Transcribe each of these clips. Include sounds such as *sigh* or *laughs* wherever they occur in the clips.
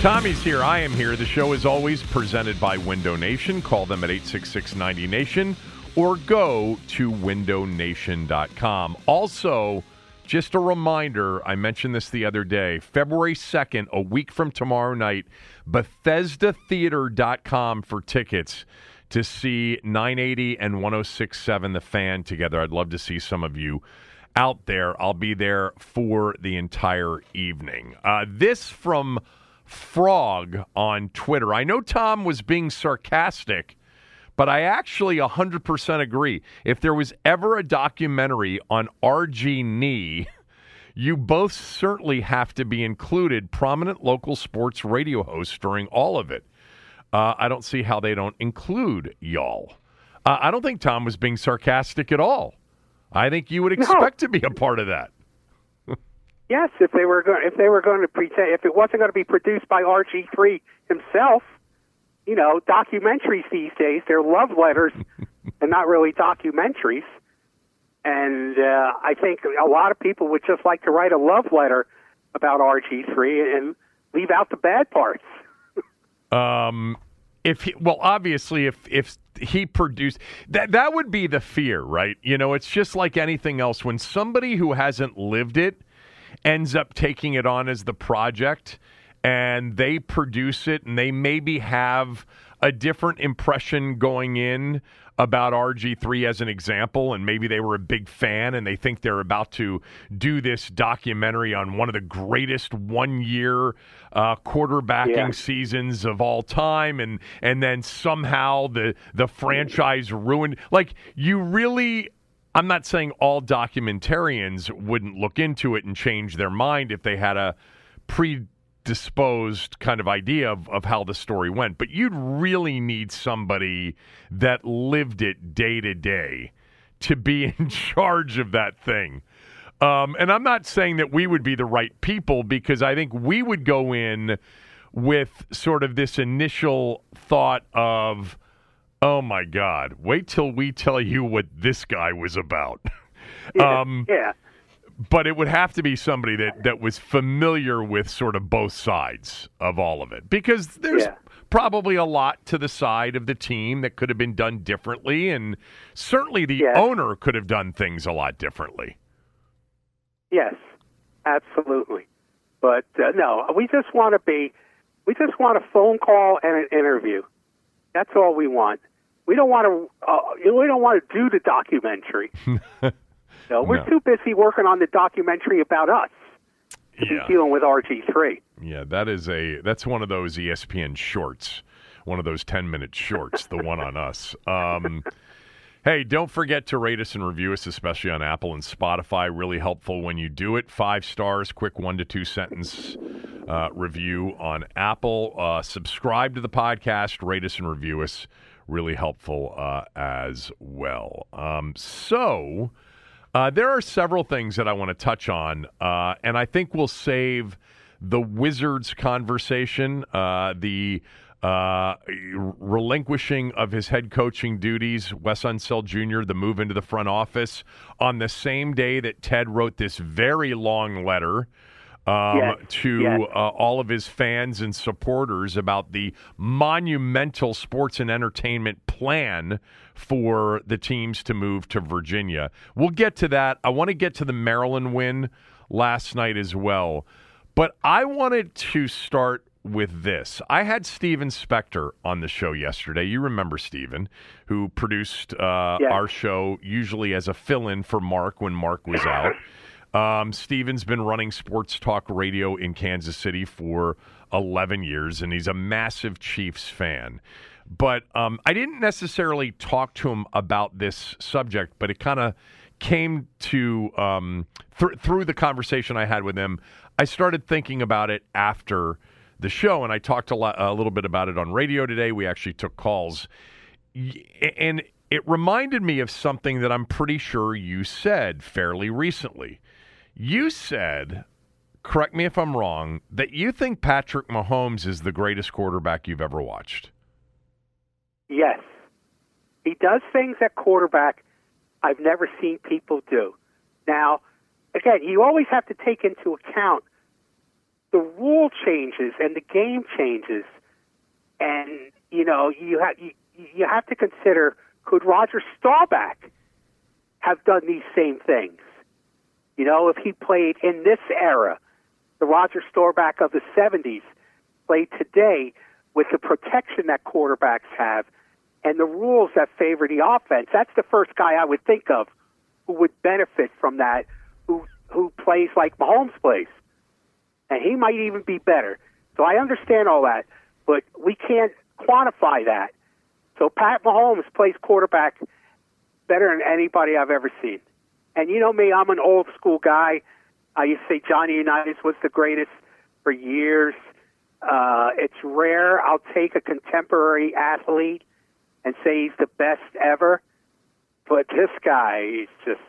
Tommy's here. I am here. The show is always presented by Window Nation. Call them at 866 90 Nation or go to windownation.com. Also, just a reminder I mentioned this the other day February 2nd, a week from tomorrow night, BethesdaTheater.com for tickets to see 980 and 1067 The Fan together. I'd love to see some of you out there. I'll be there for the entire evening. Uh, this from Frog on Twitter. I know Thom was being sarcastic, but I actually 100% agree. If there was ever a documentary on RG Nee, you both certainly have to be included, prominent local sports radio hosts during all of it. Uh, I don't see how they don't include y'all. Uh, I don't think Thom was being sarcastic at all. I think you would expect no. to be a part of that. Yes, if they were going, if they were going to pretend, if it wasn't going to be produced by RG three himself, you know, documentaries these days they're love letters *laughs* and not really documentaries. And uh, I think a lot of people would just like to write a love letter about RG three and leave out the bad parts. *laughs* Um, if he, well, obviously, if if he produced that, that would be the fear, right? You know, it's just like anything else. When somebody who hasn't lived it ends up taking it on as the project, and they produce it, and they maybe have a different impression going in about RG3 as an example, and maybe they were a big fan and they think they're about to do this documentary on one of the greatest one year uh, quarterbacking yeah. seasons of all time, and and then somehow the the franchise ruined. Like you really. I'm not saying all documentarians wouldn't look into it and change their mind if they had a predisposed kind of idea of, of how the story went. But you'd really need somebody that lived it day to day to be *laughs* in charge of that thing. Um, and I'm not saying that we would be the right people because I think we would go in with sort of this initial thought of, oh my God, wait till we tell you what this guy was about. *laughs* Yeah. um, yeah but it would have to be somebody that, that was familiar with sort of both sides of all of it because there's yeah. probably a lot to the side of the team that could have been done differently and certainly the yes. owner could have done things a lot differently yes absolutely but uh, no we just want to be we just want a phone call and an interview that's all we want we don't want to uh, we don't want to do the documentary *laughs* No, we're no. too busy working on the documentary about us to yeah. be dealing with RG3. Yeah, that is a that's one of those ESPN shorts, one of those 10 minute shorts, the one on us. Um, hey, don't forget to rate us and review us, especially on Apple and Spotify. Really helpful when you do it. Five stars, quick one to two sentence uh, review on Apple. Uh, subscribe to the podcast, rate us and review us. Really helpful uh, as well. Um, so. Uh, there are several things that I want to touch on, uh, and I think we'll save the Wizards conversation, uh, the uh, relinquishing of his head coaching duties, Wes Unseld Jr., the move into the front office, on the same day that Ted wrote this very long letter um, Yes, to yes. uh, all of his fans and supporters about the monumental sports and entertainment plan for the teams to move to Virginia. We'll get to that. I want to get to the Maryland win last night as well. But I wanted to start with this. I had Steven Spector on the show yesterday. You remember Steven, who produced uh, our show usually as a fill in for Mark when Mark was out. Um, Steven's been running sports talk radio in Kansas City for 11 years, and he's a massive Chiefs fan. But um, I didn't necessarily talk to him about this subject, but it kind of came to um, thr- through the conversation I had with him. I started thinking about it after the show, and I talked a, a little bit about it on radio today. We actually took calls, and it reminded me of something that I'm pretty sure you said fairly recently. You said, correct me if I'm wrong, that you think Patrick Mahomes is the greatest quarterback you've ever watched. Yes. He does things at quarterback I've never seen people do. Now, again, you always have to take into account the rule changes and the game changes, and you know you have you, you have to consider could Roger Staubach have done these same things? You know, if he played in this era, the Roger Staubach of the '70s played today with the protection that quarterbacks have and the rules that favor the offense. That's the first guy I would think of who would benefit from that, who who plays like Mahomes plays, and he might even be better. So I understand all that, but we can't quantify that. So Pat Mahomes plays quarterback better than anybody I've ever seen. And you know me, I'm an old school guy. I used to say Johnny Unitas was the greatest for years. Uh, it's rare I'll take a contemporary athlete and say he's the best ever. But this guy, he's just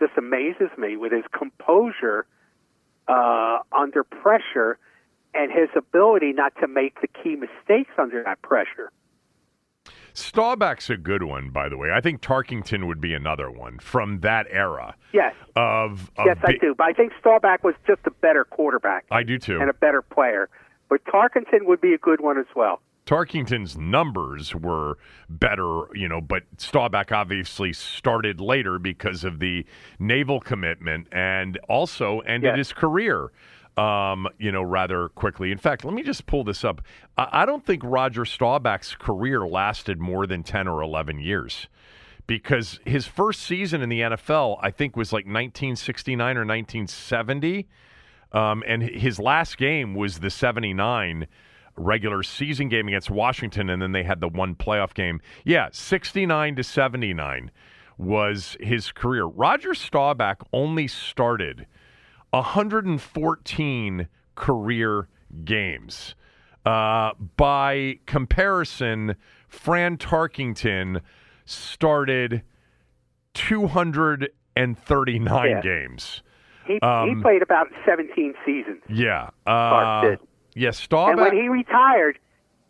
just amazes me with his composure uh, under pressure and his ability not to make the key mistakes under that pressure. Staubach's a good one, by the way. I think Tarkenton would be another one from that era Yes, of. of yes, I do. But I think Staubach was just a better quarterback I do too. and a better player. But Tarkenton would be a good one as well. Tarkenton's numbers were better, you know, but Staubach obviously started later because of the naval commitment and also ended Yes. his career, um, you know, rather quickly. In fact, let me just pull this up. I, I don't think Roger Staubach's career lasted more than 10 or 11 years because his first season in the NFL, I think, was like 1969 or 1970. Um, and his last game was the 79 regular season game against Washington, and then they had the one playoff game. Yeah, 69 to 79 was his career. Roger Staubach only started 114 career games. Uh, by comparison, Fran Tarkenton started 239 Yeah. games. He, he Um, played about 17 seasons. Yeah. Uh, did. yeah, And when he retired,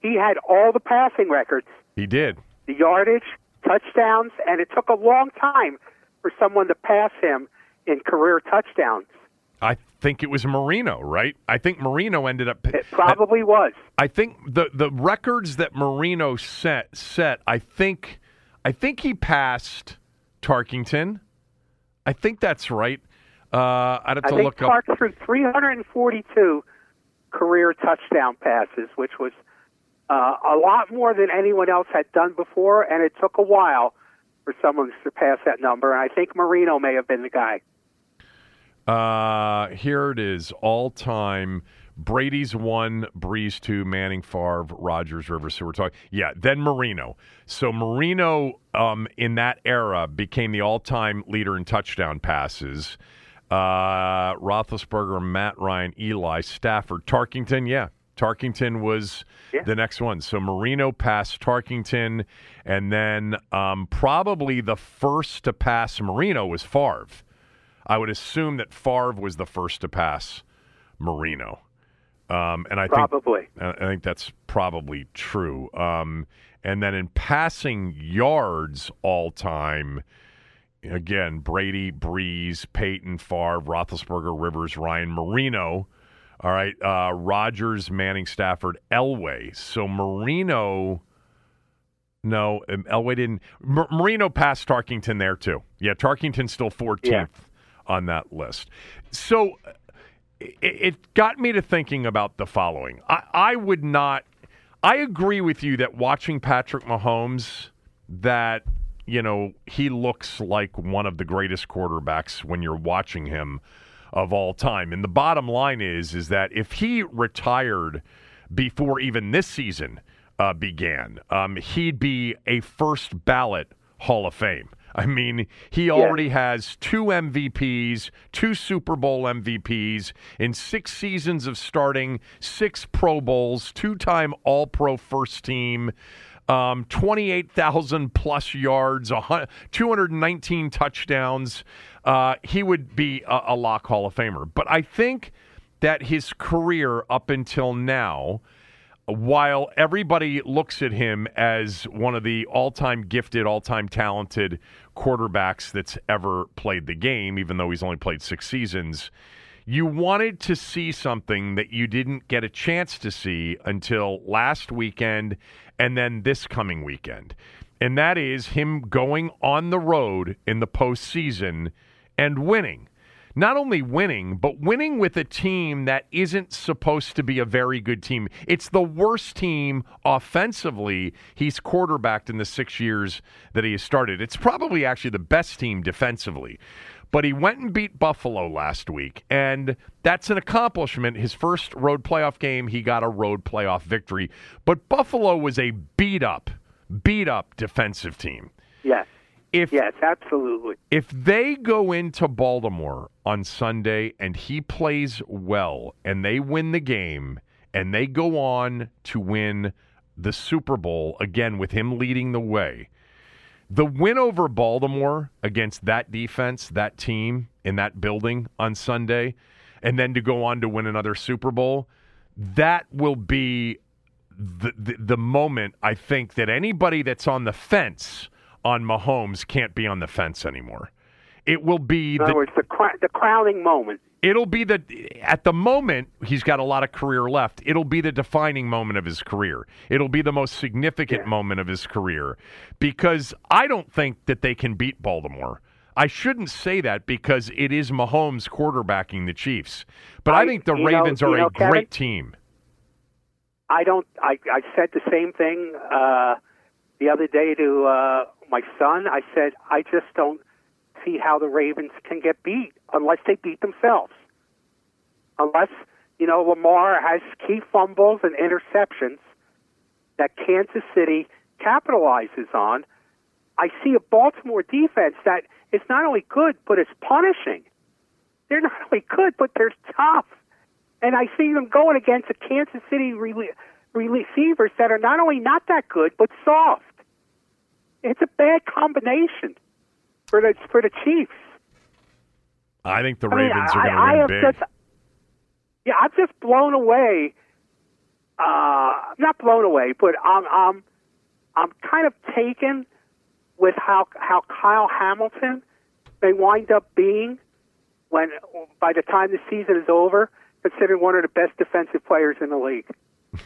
he had all the passing records, he did. the yardage, touchdowns, and it took a long time for someone to pass him in career touchdowns. I think it was Marino, right? I think Marino ended up. It probably was. I think the the records that Marino set set. I think, I think he passed Tarkenton. I think that's right. Uh, I'd have I to think look Clark up. threw 342 career touchdown passes, which was uh, a lot more than anyone else had done before, and it took a while for someone to surpass that number. And I think Marino may have been the guy. Uh, here it is, all time. Brady's one, Brees two, Manning, Favre, Rodgers, Rivers. So we're talking, yeah. Then Marino. So Marino, um, in that era, became the all-time leader in touchdown passes. Uh, Roethlisberger, Matt Ryan, Eli, Stafford, Tarkenton. Yeah, Tarkenton was Yeah. the next one. So Marino passed Tarkenton, and then um, probably the first to pass Marino was Favre. I would assume that Favre was the first to pass Marino. Um, and I think Probably. I I think that's probably true. Um, and then in passing yards all time, again, Brady, Brees, Peyton, Favre, Roethlisberger, Rivers, Ryan, Marino. All right, uh, Rodgers, Manning, Stafford, Elway. So Marino, no, um, Elway didn't. Mar- Marino passed Tarkenton there too. Yeah, Tarkenton's still 14th Yeah. On that list. So it, it got me to thinking about the following. I, I would not. I agree with you that watching Patrick Mahomes, that you know he looks like one of the greatest quarterbacks when you're watching him of all time. And the bottom line is, is that if he retired before even this season uh, began, um, he'd be a first ballot Hall of Fame. I mean, he already has two MVPs, two Super Bowl MVPs in six seasons of starting, six Pro Bowls, two time All Pro first team, um, 28,000 plus yards, 219 touchdowns. Uh, he would be a, a lock Hall of Famer. But I think that his career up until now, while everybody looks at him as one of the all time gifted, all time talented quarterbacks that's ever played the game, even though he's only played six seasons, you wanted to see something that you didn't get a chance to see until last weekend and then this coming weekend. And that is him going on the road in the postseason and winning not only winning, but winning with a team that isn't supposed to be a very good team. It's the worst team offensively he's quarterbacked in the six years that he has started. It's probably actually the best team defensively. But he went and beat Buffalo last week, and that's an accomplishment. His first road playoff game, he got a road playoff victory. But Buffalo was a beat up, beat up defensive team. Yes. If Yes, absolutely. if they go into Baltimore on Sunday and he plays well and they win the game and they go on to win the Super Bowl again with him leading the way, the win over Baltimore against that defense, that team in that building on Sunday, and then to go on to win another Super Bowl, that will be the, the, the moment I think that anybody that's on the fence on Mahomes can't be on the fence anymore. It will be the words, the, cr- the crowning moment. it'll be the at the moment he's got a lot of career left. It'll be the defining moment of his career. It'll be the most significant moment of his career because I don't think that they can beat Baltimore. I shouldn't say that because it is Mahomes quarterbacking the Chiefs. But I, I- think the know- Ravens you are know, a Kevin? great team. I don't. I I said the same thing uh, the other day to uh, my son. I said I just don't see how the Ravens can get beat unless they beat themselves. Unless you know Lamar has key fumbles and interceptions that Kansas City capitalizes on. I see a Baltimore defense that is not only good but is punishing. They're not only good but they're tough and I see them going against the Kansas City rele- receivers that are not only not that good but soft. It's a bad combination for the for the Chiefs. I think the I mean, Ravens I, are going to win big. just yeah, I'm just blown away. Uh, not blown away, but I'm I'm I'm kind of taken with how how Kyle Hamilton may wind up being when by the time the season is over, considered one of the best defensive players in the league. *laughs*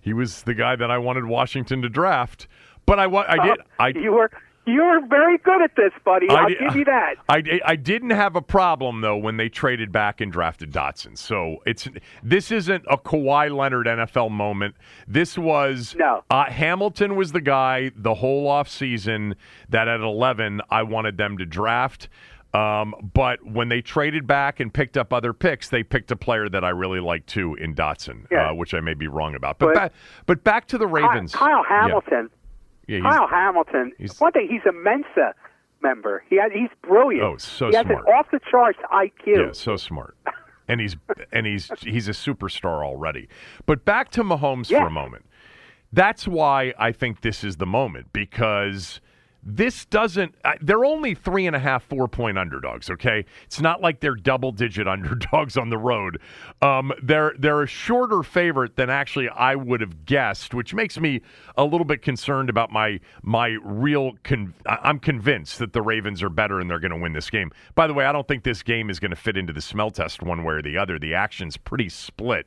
He was the guy that I wanted Washington to draft. But I, I did. *laughs* I, you were you were very good at this, buddy. I'll di- give you that. I, I didn't have a problem though when they traded back and drafted Dotson. So it's this isn't a Kawhi Leonard NFL moment. This was No. Uh, Hamilton was the guy the whole off season that at eleven I wanted them to draft. Um, but when they traded back and picked up other picks, they picked a player that I really like too in Dotson, Yeah. uh, which I may be wrong about. But But- ba- but back to the Ravens. Kyle. Hamilton. Yeah, he's- Kyle Hamilton. one thing, he's a Mensa member. He has, he's brilliant. Oh, so smart. he has smart. an off the charts IQ. Yeah, so smart. And he's *laughs* and he's he's a superstar already. But back to Mahomes for a moment. That's why I think this is the moment because this doesn't they're only three and a half four point underdogs okay? It's not like they're double digit *laughs* underdogs on the road. Um, they're they're a shorter favorite than actually i would have guessed which makes me a little bit concerned about my my real con- i'm convinced that the ravens are better and they're going to win this game. By the way i don't think this game is going to fit into the smell test one way or the other. The action's pretty split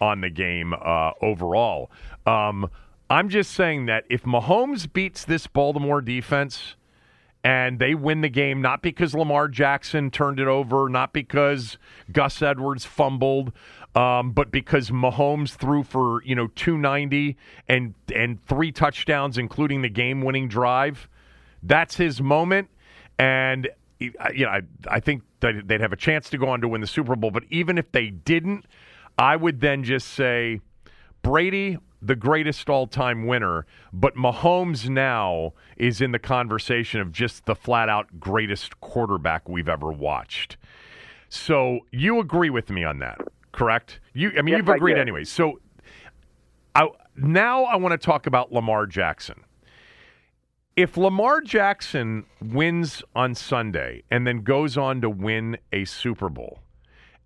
on the game uh, overall. Um, I'm just saying that if Mahomes beats this Baltimore defense and they win the game, not because Lamar Jackson turned it over, not because Gus Edwards fumbled, um, but because Mahomes threw for you know 290 and and three touchdowns, including the game-winning drive, that's his moment. And you know, I, I think they'd have a chance to go on to win the Super Bowl. But even if they didn't, I would then just say Brady the greatest all time winner, but Mahomes now is in the conversation of just the flat out greatest quarterback we've ever watched. So you agree with me on that, correct? You, I mean, yes, you've agreed anyway. So I, now I want to talk about Lamar Jackson. If Lamar Jackson wins on Sunday and then goes on to win a Super Bowl,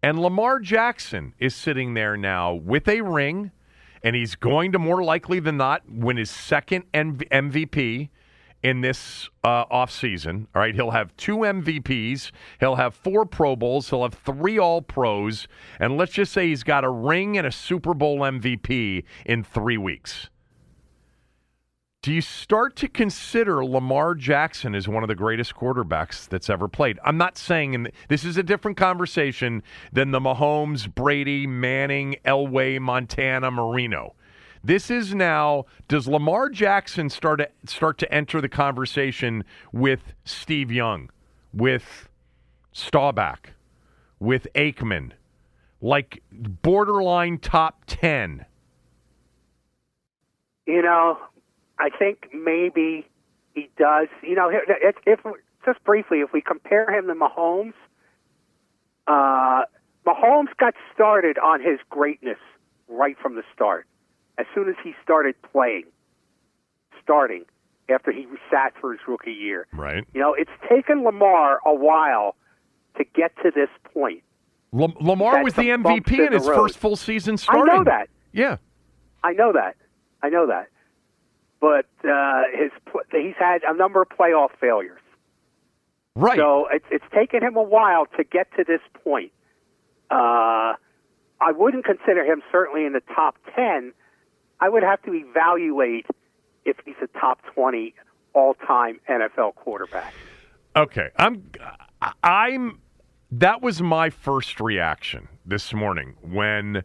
and Lamar Jackson is sitting there now with a ring and he's going to more likely than not win his second MVP in this uh, offseason. All right, he'll have two MVPs, he'll have four Pro Bowls, he'll have three All Pros, and let's just say he's got a ring and a Super Bowl MVP in three weeks. Do you start to consider Lamar Jackson as one of the greatest quarterbacks that's ever played? I'm not saying, and this is a different conversation than the Mahomes, Brady, Manning, Elway, Montana, Marino. This is now. Does Lamar Jackson start to start to enter the conversation with Steve Young, with Staubach, with Aikman, like borderline top ten? You know, I think maybe he does. You know, if, if just briefly, if we compare him to Mahomes, uh, Mahomes got started on his greatness right from the start. As soon as he started playing, starting after he sat for his rookie year. Right. You know, it's taken Lamar a while to get to this point. L- Lamar was the MVP in, in his first full season starting. I know that. Yeah. I know that. I know that but uh, his he's had a number of playoff failures. Right. So it's it's taken him a while to get to this point. Uh, I wouldn't consider him certainly in the top ten. I would have to evaluate if he's a top twenty all-time NFL quarterback. Okay, I'm I'm that was my first reaction this morning when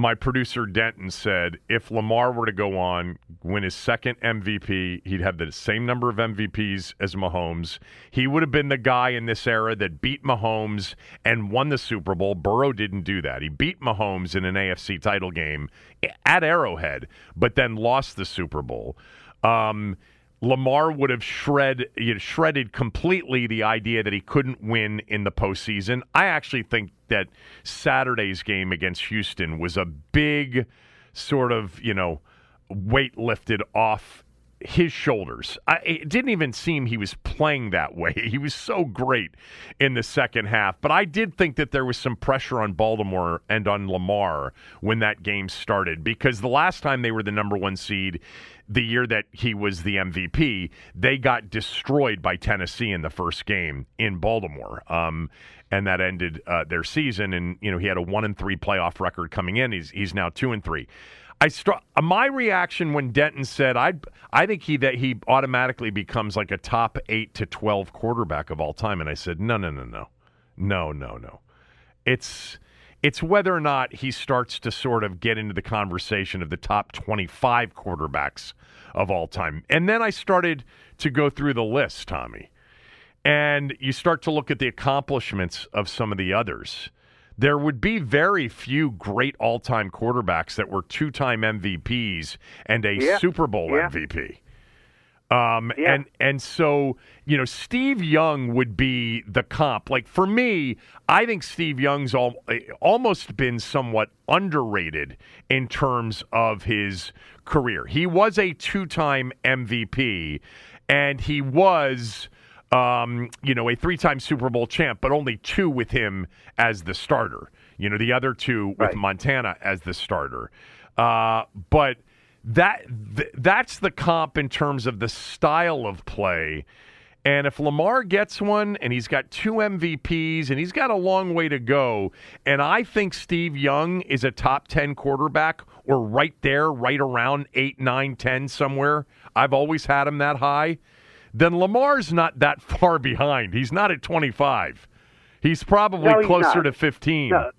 my producer Denton said if Lamar were to go on, win his second MVP, he'd have the same number of MVPs as Mahomes. He would have been the guy in this era that beat Mahomes and won the Super Bowl. Burrow didn't do that. He beat Mahomes in an AFC title game at Arrowhead, but then lost the Super Bowl. Um, Lamar would have shred, you know, shredded completely the idea that he couldn't win in the postseason. I actually think that Saturday's game against Houston was a big sort of, you know, weight lifted off his shoulders. I, it didn't even seem he was playing that way. *laughs* He was so great in the second half. But I did think that there was some pressure on Baltimore and on Lamar when that game started because the last time they were the number one seed, the year that he was the MVP, they got destroyed by Tennessee in the first game in Baltimore. Um, and that ended uh, their season. And, you know, he had a one and three playoff record coming in. He's, he's now two and three. I start my reaction when Denton said I I think he that he automatically becomes like a top 8 to 12 quarterback of all time and I said no no no no. No no no. It's it's whether or not he starts to sort of get into the conversation of the top 25 quarterbacks of all time. And then I started to go through the list, Tommy. And you start to look at the accomplishments of some of the others there would be very few great all time quarterbacks that were two time MVPs and a yeah. Super Bowl yeah. MVP. Um, yeah. and and so you know Steve Young would be the comp. Like for me, I think Steve Young's all, almost been somewhat underrated in terms of his career. He was a two-time MVP, and he was. Um, you know, a three-time Super Bowl champ, but only two with him as the starter. You know, the other two with Right. Montana as the starter. Uh, but that th- that's the comp in terms of the style of play. And if Lamar gets one and he's got two MVPs and he's got a long way to go, and I think Steve Young is a top 10 quarterback or right there, right around 8, 9, 10 somewhere, I've always had him that high, then Lamar's not that *laughs* far behind. He's not at 25. He's probably No, he's closer not. to 15. No.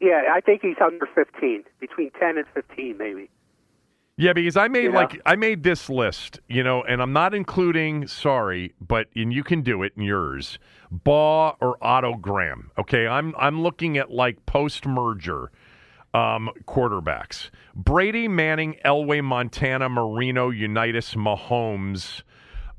Yeah, I think he's under 15, between 10 and 15, maybe. Yeah, because I made like I made this list, you know, and I'm not including sorry, but and you can do it in yours. Baugh or Otto Graham. Okay, I'm I'm looking at like post merger um, quarterbacks. Brady, Manning, Elway, Montana, Marino, Unitas, Mahomes,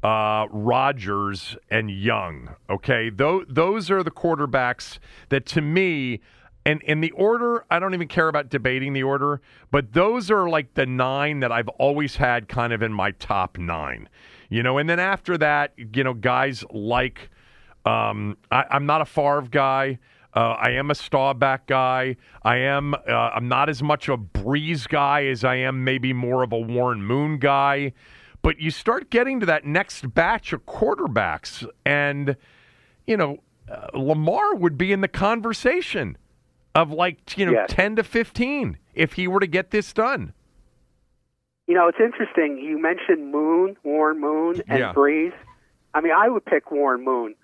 uh, Rodgers, and Young. Okay, those those are the quarterbacks that to me, and in the order, I don't even care about debating the order, but those are like the nine that I've always had kind of in my top nine. You know, and then after that, you know, guys like um, I, I'm not a Favre guy. Uh, I am a Staubach guy. I am. Uh, I'm not as much a Brees guy as I am maybe more of a Warren Moon guy. But you start getting to that next batch of quarterbacks, and you know, uh, Lamar would be in the conversation of like you know Yes. ten to fifteen if he were to get this done. You know, it's interesting. You mentioned Moon, Warren Moon, and Yeah. Brees. I mean, I would pick Warren Moon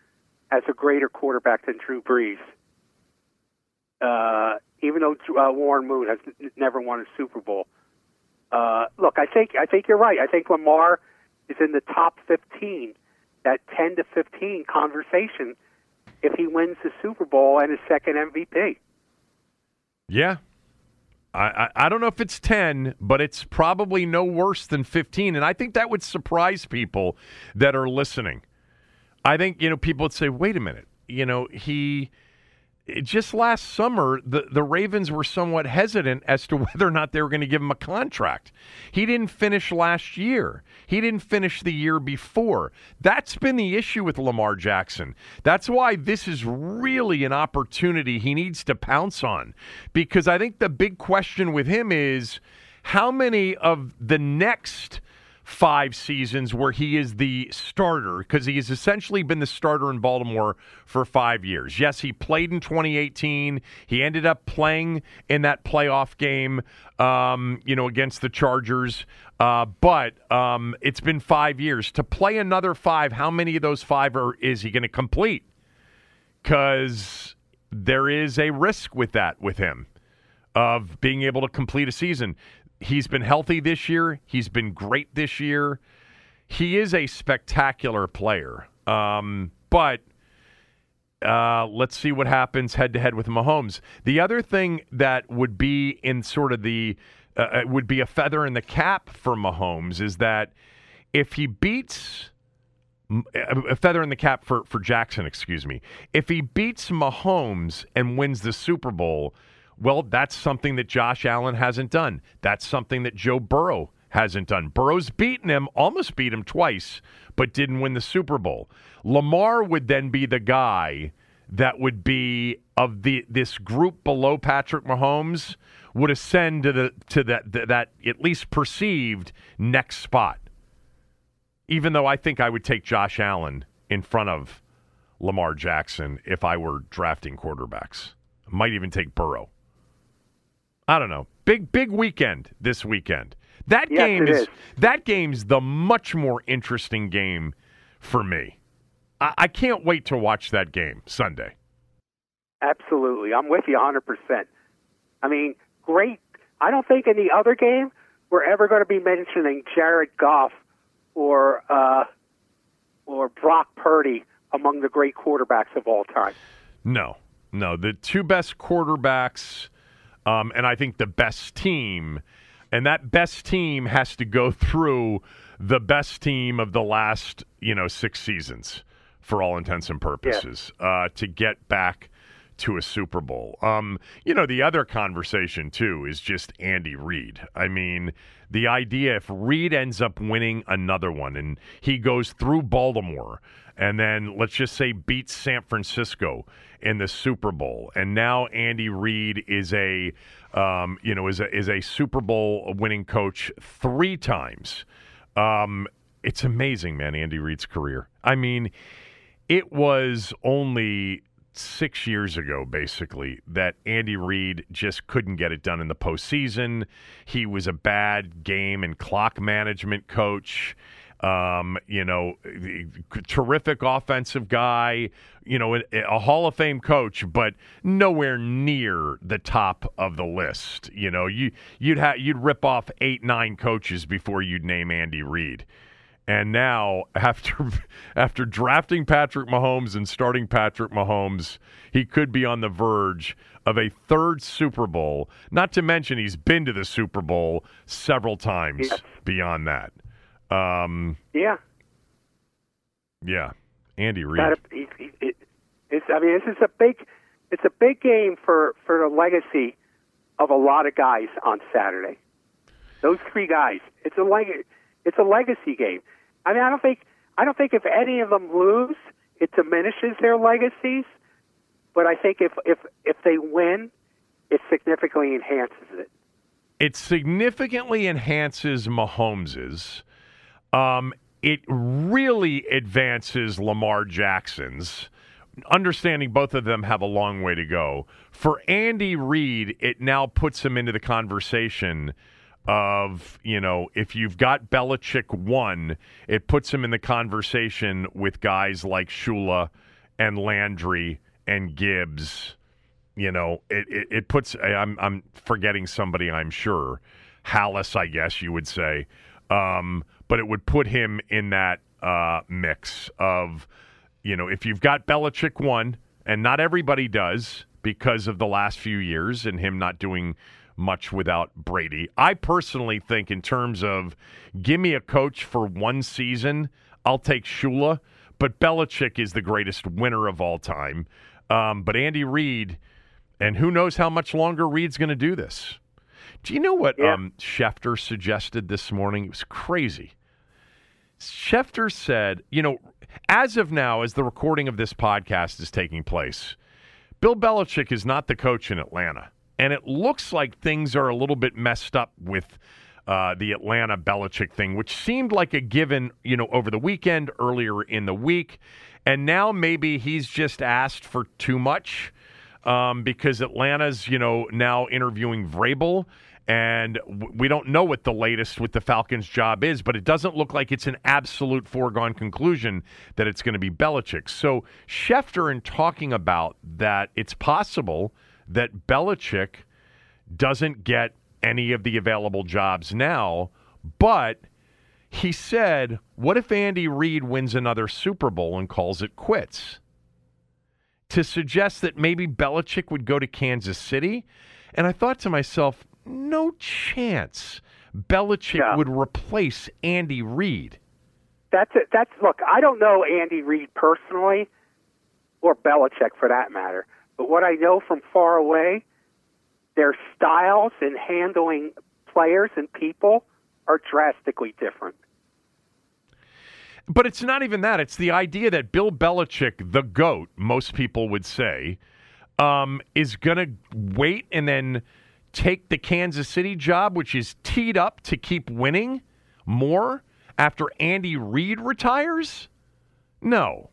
as a greater quarterback than Drew Brees. Uh, even though uh, Warren Moon has n- never won a Super Bowl. Uh, look, I think I think you're right. I think Lamar is in the top 15, that 10 to 15 conversation, if he wins the Super Bowl and his second MVP. Yeah. I, I, I don't know if it's 10, but it's probably no worse than 15. And I think that would surprise people that are listening. I think, you know, people would say, wait a minute, you know, he. Just last summer, the, the Ravens were somewhat hesitant as to *laughs* whether or not they were going to give him a contract. He didn't finish last year. He didn't finish the year before. That's been the issue with Lamar Jackson. That's why this is really an opportunity he needs to pounce on. Because I think the big question with him is how many of the next five seasons where he is the starter because he has essentially been the starter in Baltimore for five years. Yes, he played in 2018. He ended up playing in that playoff game, um, you know, against the Chargers. Uh, but um, it's been five years. To play another five, how many of those five are is he going to complete? Because there is a risk with that with him of being able to complete a season. He's been healthy this year. He's been great this year. He is a spectacular player. Um, but uh, let's see what happens head to head with Mahomes. The other thing that would be in sort of the uh, uh, would be a feather in the cap for Mahomes is that if he beats a feather in the cap for, for Jackson, excuse me. If he beats Mahomes and wins the Super Bowl, well, that's something that Josh Allen hasn't done. That's something that Joe Burrow hasn't done. Burrow's beaten him, almost beat him twice, but didn't win the Super Bowl. Lamar would then be the guy that would be of the this group below Patrick Mahomes would ascend to the to that that, that at least perceived next spot even though I think I would take Josh Allen in front of Lamar Jackson if I were drafting quarterbacks. I might even take Burrow. I don't know. Big big weekend this weekend. That Yes, game is, is. that game's the much more interesting game for me. I, I can't wait to watch that game Sunday. Absolutely. I'm with you 100%. I mean, great. I don't think in the other game we're ever going to be mentioning Jared Goff or uh, or Brock Purdy among the great quarterbacks of all time. No, no. The two best quarterbacks, um, and I think the best team, and that best team has to go through the best team of the last, you know, six seasons, for all intents and purposes, uh, to get back to a Super Bowl. Um, you know, the other conversation too is just Andy Reid. I mean, the idea if Reid ends up winning another one and he goes through Baltimore and then let's just say beats San Francisco in the Super Bowl, and now Andy Reid is a um, you know is a is a Super Bowl winning coach three times. Um, it's amazing, man. Andy Reid's career. I mean, it was only six years ago, basically, that Andy Reid just couldn't get it done in the postseason. He was a bad game and clock management coach. Um, you know, terrific offensive guy, you know, a Hall of Fame coach, but nowhere near the top of the list. You know, you you'd have you'd rip off eight, nine coaches before you'd name Andy Reid. And now, after *laughs* after drafting Patrick Mahomes and starting Patrick Mahomes, he could be on the verge of a third Super Bowl. Not to mention, he's been to the Super Bowl several times beyond that. Um, yeah. Yeah. Andy Reid. He, he, it, it's, I mean, this is a big, it's a big game for, for the legacy of a lot of guys on Saturday. Those three guys. It's a leg, it's a legacy game. I mean, I don't think, I don't think if any of them lose, it diminishes their legacies. But I think if if if they win, it significantly enhances it. It significantly enhances Mahomes's. Um, it really advances Lamar Jackson's. Understanding both of them have a long way to go. For Andy Reid, it now puts him into the conversation of, you know, if you've got Belichick one, it puts him in the conversation with guys like Shula and Landry and Gibbs. You know, it, it, it puts, I'm, I'm forgetting somebody, I'm sure. Halas, I guess you would say. Um, but it would put him in that uh, mix of, you know, if you've got Belichick one, and not everybody does because of the last few years and him not doing much without Brady. I personally think, in terms of give me a coach for one season, I'll take Shula, but Belichick is the greatest winner of all time. Um, but Andy Reid, and who knows how much longer Reid's going to do this. Do you know what yeah. um, Schefter suggested this morning? It was crazy. Schefter said, you know, as of now, as the recording of this podcast is taking place, Bill Belichick is not the coach in Atlanta. And it looks like things are a little bit messed up with uh, the Atlanta Belichick thing, which seemed like a given, you know, over the weekend, earlier in the week. And now maybe he's just asked for too much um, because Atlanta's, you know, now interviewing Vrabel and we don't know what the latest with the Falcons' job is, but it doesn't look like it's an absolute foregone conclusion that it's going to be Belichick. So Schefter, in talking about that, it's possible that Belichick doesn't get any of the available jobs now, but he said, "What if Andy Reid wins another Super Bowl and calls it quits?" To suggest that maybe Belichick would go to Kansas City. And I thought to myself, no chance Belichick yeah. would replace Andy Reid. That's it. That's look. I don't know Andy Reid personally, or Belichick for that matter. But what I know from far away, their styles in handling players and people are drastically different. But it's not even that. It's the idea that Bill Belichick, the GOAT, most people would say, um, is going to wait and then take the Kansas City job, which is teed up to keep winning more after Andy Reid retires? No.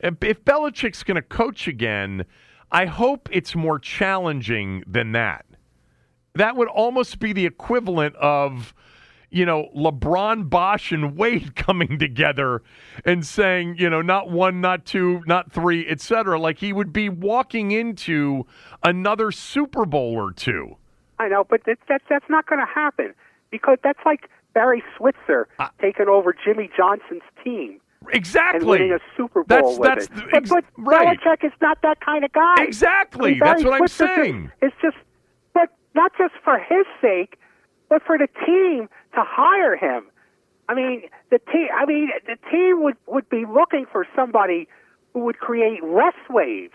If Belichick's going to coach again, I hope it's more challenging than that. That would almost be the equivalent of you know, LeBron, Bosh, and Wade *laughs* coming together and saying, you know, not one, not two, not three, etc. Like he would be walking into another Super Bowl or two. I know, but that's that's, that's not going to happen because that's like Barry Switzer uh, taking over Jimmy Johnson's team. Exactly. And winning a Super Bowl that's, with that's, it. Ex- but, but right. Belichick is not that kind of guy. Exactly. Mean, that's what I'm saying. It's just, but not just for his sake, but for the team to hire him. I mean, the team. I mean, the team would would be looking for somebody who would create less waves,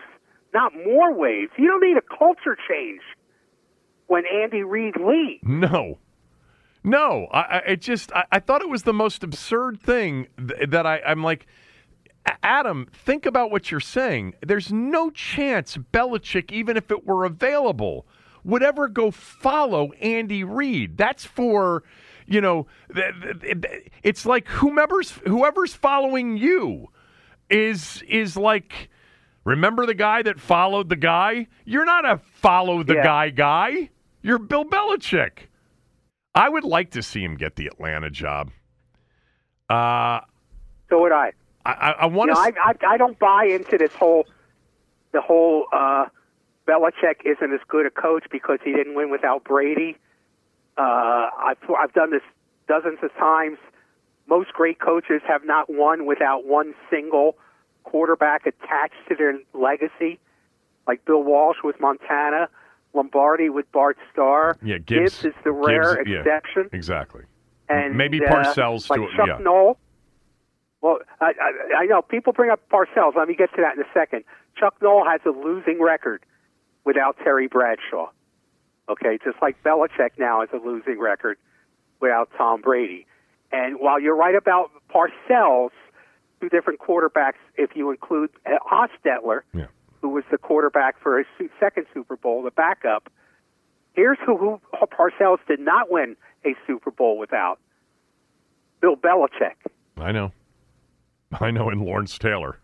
not more waves. You don't need a culture change when Andy Reid leaves. No. No, I, I it just I, I thought it was the most absurd thing th- that I, I'm like, Adam, think about what you're saying. There's no chance Belichick, even if it were available, would ever go follow Andy Reid. That's for, you know, th- th- th- it's like whomever's whoever's following you is is like. Remember the guy that followed the guy? You're not a follow the Yeah. guy guy. You're Bill Belichick. I would like to see him get the Atlanta job. Uh, So would I. I, I, I want You to. know, I, I I don't buy into this whole the whole uh, Belichick isn't as good a coach because he didn't win without Brady. Uh, I've I've done this dozens of times. Most great coaches have not won without one single quarterback attached to their legacy, like Bill Walsh with Montana, Lombardi with Bart Starr. yeah, Gibbs, is the rare Gibbs, yeah, exception, exactly. and maybe Parcells uh, Parcells like to Chuck yeah. Noll. Well, I, I, I know people bring up Parcells. Let me get to that in a second. Chuck Noll has a losing record without Terry Bradshaw. Okay, just like Belichick now has a losing record without Tom Brady. And while you're right about Parcells, two different quarterbacks, if you include uh, Hostetler, Yeah. Who was the quarterback for his second Super Bowl, the backup. Here's who, who Parcells did not win a Super Bowl without Bill Belichick. I know, I know. And Lawrence Taylor.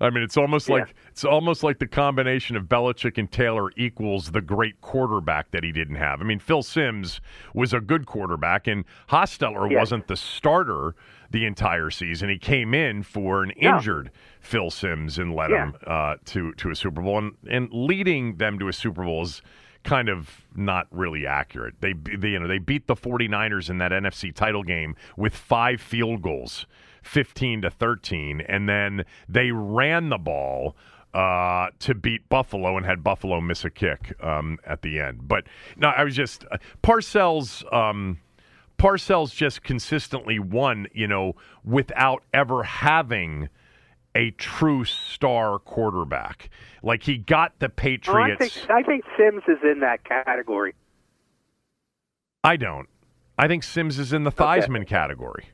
I mean, it's almost Yeah. like it's almost like the combination of Belichick and Taylor equals the great quarterback that he didn't have. I mean, Phil Simms was a good quarterback, and Hostetler Yes. wasn't the starter the entire season. He came in for an No. injured Phil Simms and led Yeah. him uh, to to a Super Bowl, and and leading them to a Super Bowl is kind of not really accurate. They, they you know they beat the 49ers in that NFC title game with five field goals. 15 to 13 and then they ran the ball uh, to beat Buffalo and had Buffalo miss a kick um, at the end. But no, I was just uh, Parcells. Um, Parcells just consistently won, you know, without ever having a true star quarterback. Like he got the Well, I Patriots. think I think Simms is in that category. I don't. I think Simms is in the Theismann category.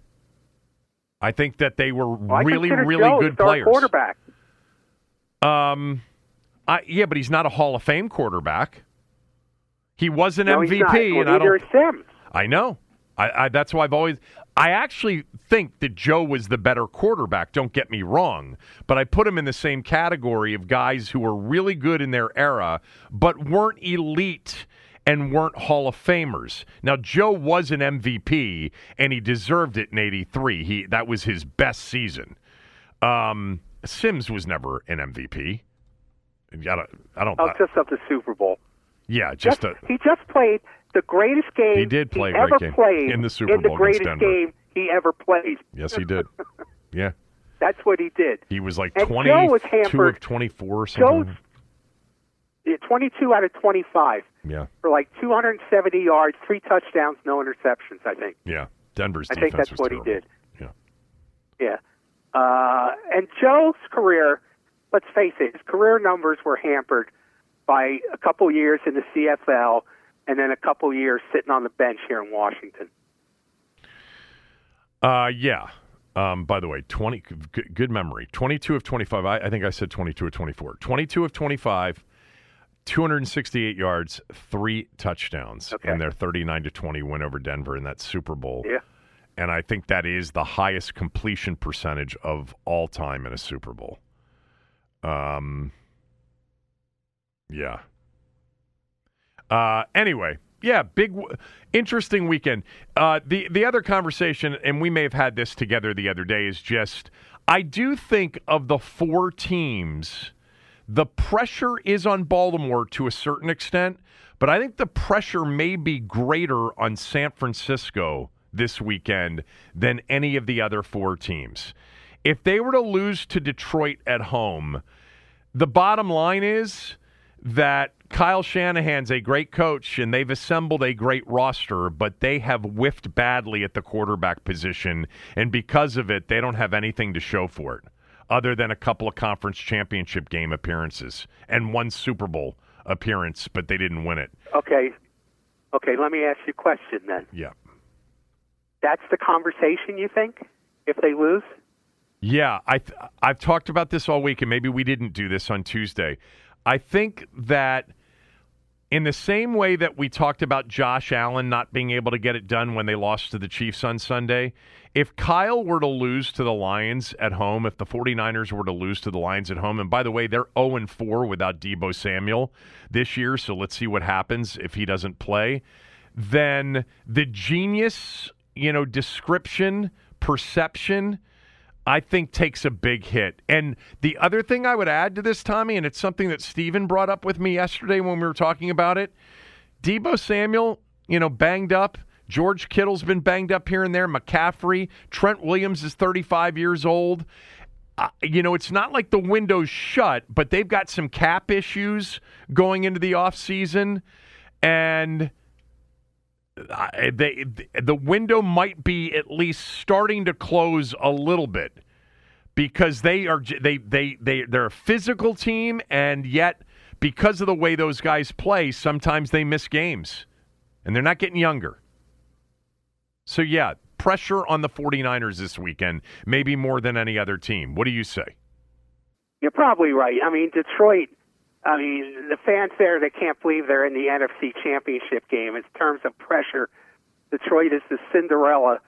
I think that they were Well, really, really Joe good players. Quarterback. Um, I, yeah, but he's not a Hall of Fame quarterback. He was an no, MVP, he's not. Well, and I don't. Simms. I know. I, I that's why I've always. I actually think that Joe was the better quarterback. Don't get me wrong, but I put him in the same category of guys who were really good in their era, but weren't elite and weren't Hall of Famers. Now Joe was an MVP, and he deserved it in '83. He that was his best season. Um, Simms was never an MVP. I don't. I don't. Oh, just of the Super Bowl. yeah, just a. he just played the greatest game He did play great ever game played in the Super Bowl. in the Bowl against greatest game he ever played. Yes, he did. *laughs* Yeah. That's what he did. He was like And 22 Joe was hampered. of 24 or Joe's yeah, 22 out of 25 Yeah, for like 270 yards, three touchdowns, no interceptions. I think. yeah. Denver's I think that's what terrible. he did. Yeah. Yeah. Uh, and Joe's career, let's face it, his career numbers were hampered by a couple years in the CFL and then a couple years sitting on the bench here in Washington. Uh, yeah. Um, by the way, 20, good, good memory. 22 of 25. I, I think I said 22 of 24. 22 of 25, 268 yards, three touchdowns, Okay. and their 39 to 20 win over Denver in that Super Bowl. Yeah. And I think that is the highest completion percentage of all time in a Super Bowl. Um, yeah. Uh, anyway, yeah, big, interesting weekend. Uh, the the other conversation, and we may have had this together the other day, is just I do think of the four teams, the pressure is on Baltimore to a certain extent, but I think the pressure may be greater on San Francisco this weekend than any of the other four teams. If they were to lose to Detroit at home, the bottom line is that Kyle Shanahan's a great coach and they've assembled a great roster, but they have whiffed badly at the quarterback position. And because of it, they don't have anything to show for it other than a couple of conference championship game appearances and one Super Bowl appearance, but they didn't win it. Okay. Okay, let me ask you a question then. Yeah. That's the conversation you think if they lose? Yeah, I th- I've talked about this all week, and maybe we didn't do this on Tuesday. I think that in the same way that we talked about Josh Allen not being able to get it done when they lost to the Chiefs on Sunday, if Kyle were to lose to the Lions at home, if the 49ers were to lose to the Lions at home, and by the way, they're 0 and 4 without Deebo Samuel this year, so let's see what happens if he doesn't play, then the genius, you know, description, perception, I think takes a big hit. And the other thing I would add to this, Tommy, and it's something that Steven brought up with me yesterday when we were talking about it. Deebo Samuel, you know, banged up. George Kittle's been banged up here and there. McCaffrey, Trent Williams is 35 years old. Uh, you know, it's not like the window's shut, but they've got some cap issues going into the offseason. And they the window might be at least starting to close a little bit because they are they they they they're a physical team and yet because of the way those guys play sometimes they miss games and they're not getting younger. So yeah, pressure on the 49ers this weekend, maybe more than any other team. What do you say? You're probably right. I mean, Detroit I mean, the fans there, they can't believe they're in the NFC Championship game. In terms of pressure, Detroit is the Cinderella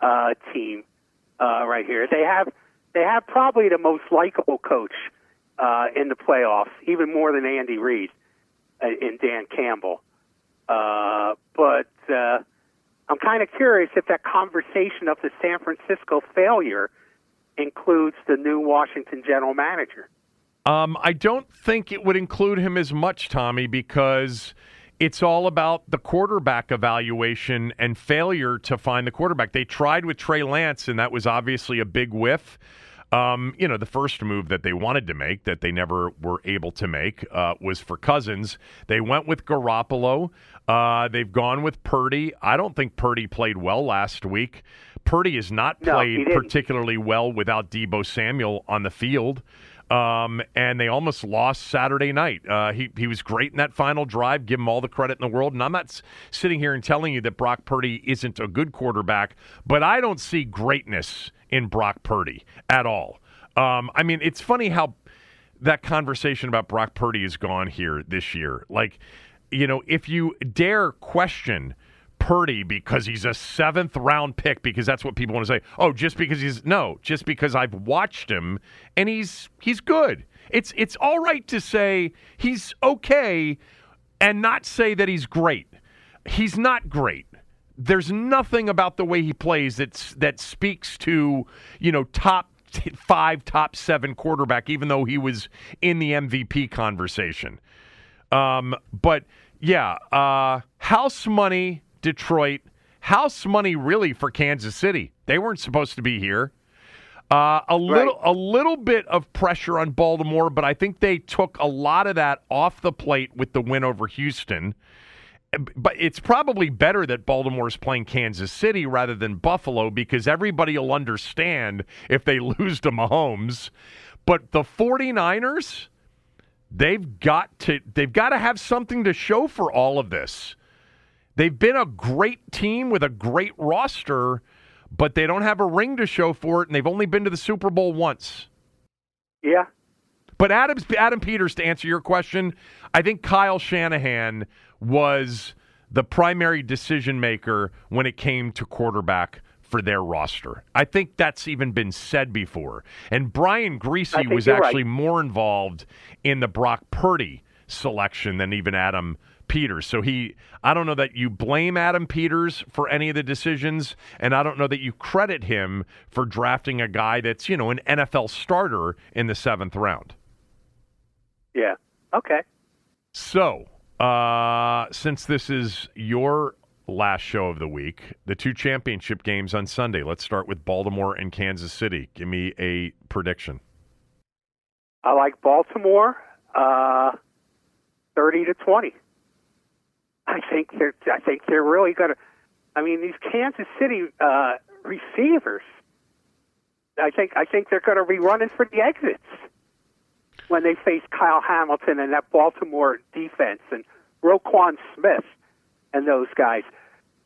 uh, team uh, right here. They have they have probably the most likable coach uh, in the playoffs, even more than Andy Reid uh, and Dan Campbell. Uh, but uh, I'm kind of curious if that conversation of the San Francisco failure includes the new Washington general manager. Um, I don't think it would include him as much, Tommy, because it's all about the quarterback evaluation and failure to find the quarterback. They tried with Trey Lance, and that was obviously a big whiff. Um, you know, the first move that they wanted to make that they never were able to make uh, was for Cousins. They went with Garoppolo. Uh, they've gone with Purdy. I don't think Purdy played well last week. Purdy has not played no, particularly well without Deebo Samuel on the field. Um, and they almost lost Saturday night. Uh, he he was great in that final drive. Give him all the credit in the world. And I'm not sitting here and telling you that Brock Purdy isn't a good quarterback, but I don't see greatness in Brock Purdy at all. Um, I mean, it's funny how that conversation about Brock Purdy is gone here this year. Like, you know, if you dare question Purdy because he's a seventh round pick because that's what people want to say. Oh, just because he's no, just because I've watched him and he's he's good. It's it's all right to say he's okay and not say that he's great. He's not great. There's nothing about the way he plays that's that speaks to, you know, top five, top seven quarterback, even though he was in the MVP conversation. Um, but yeah, uh, house money Detroit. House money really for Kansas City. They weren't supposed to be here. Uh, a little, right. a little bit of pressure on Baltimore, but I think they took a lot of that off the plate with the win over Houston. But it's probably better that Baltimore is playing Kansas City rather than Buffalo because everybody will understand if they *laughs* lose to Mahomes. But the 49ers, they've got to they've got to have something to show for all of this. They've been a great team with a great roster, but they don't have a ring to show for it, and they've only been to the Super Bowl once. Yeah. But Adams, Adam Peters, to answer your question, I think Kyle Shanahan was the primary decision maker when it came to quarterback for their roster. I think that's even been said before. And Brian Griese was actually right. more involved in the Brock Purdy selection than even Adam Peters. So he, I don't know that you blame Adam Peters for any of the decisions, and I don't know that you credit him for drafting a guy that's, you know, an NFL starter in the seventh round. Yeah. Okay. So, uh, since this is your last show of the week, the two championship games on Sunday. Let's start with Baltimore and Kansas City. Give me a prediction. I like Baltimore, uh, thirty to twenty. I think they're. I think they're really going to. I mean, these Kansas City uh, receivers. I think I think they're going to be running for the exits when they face Kyle Hamilton and that Baltimore defense and Roquan Smith and those guys.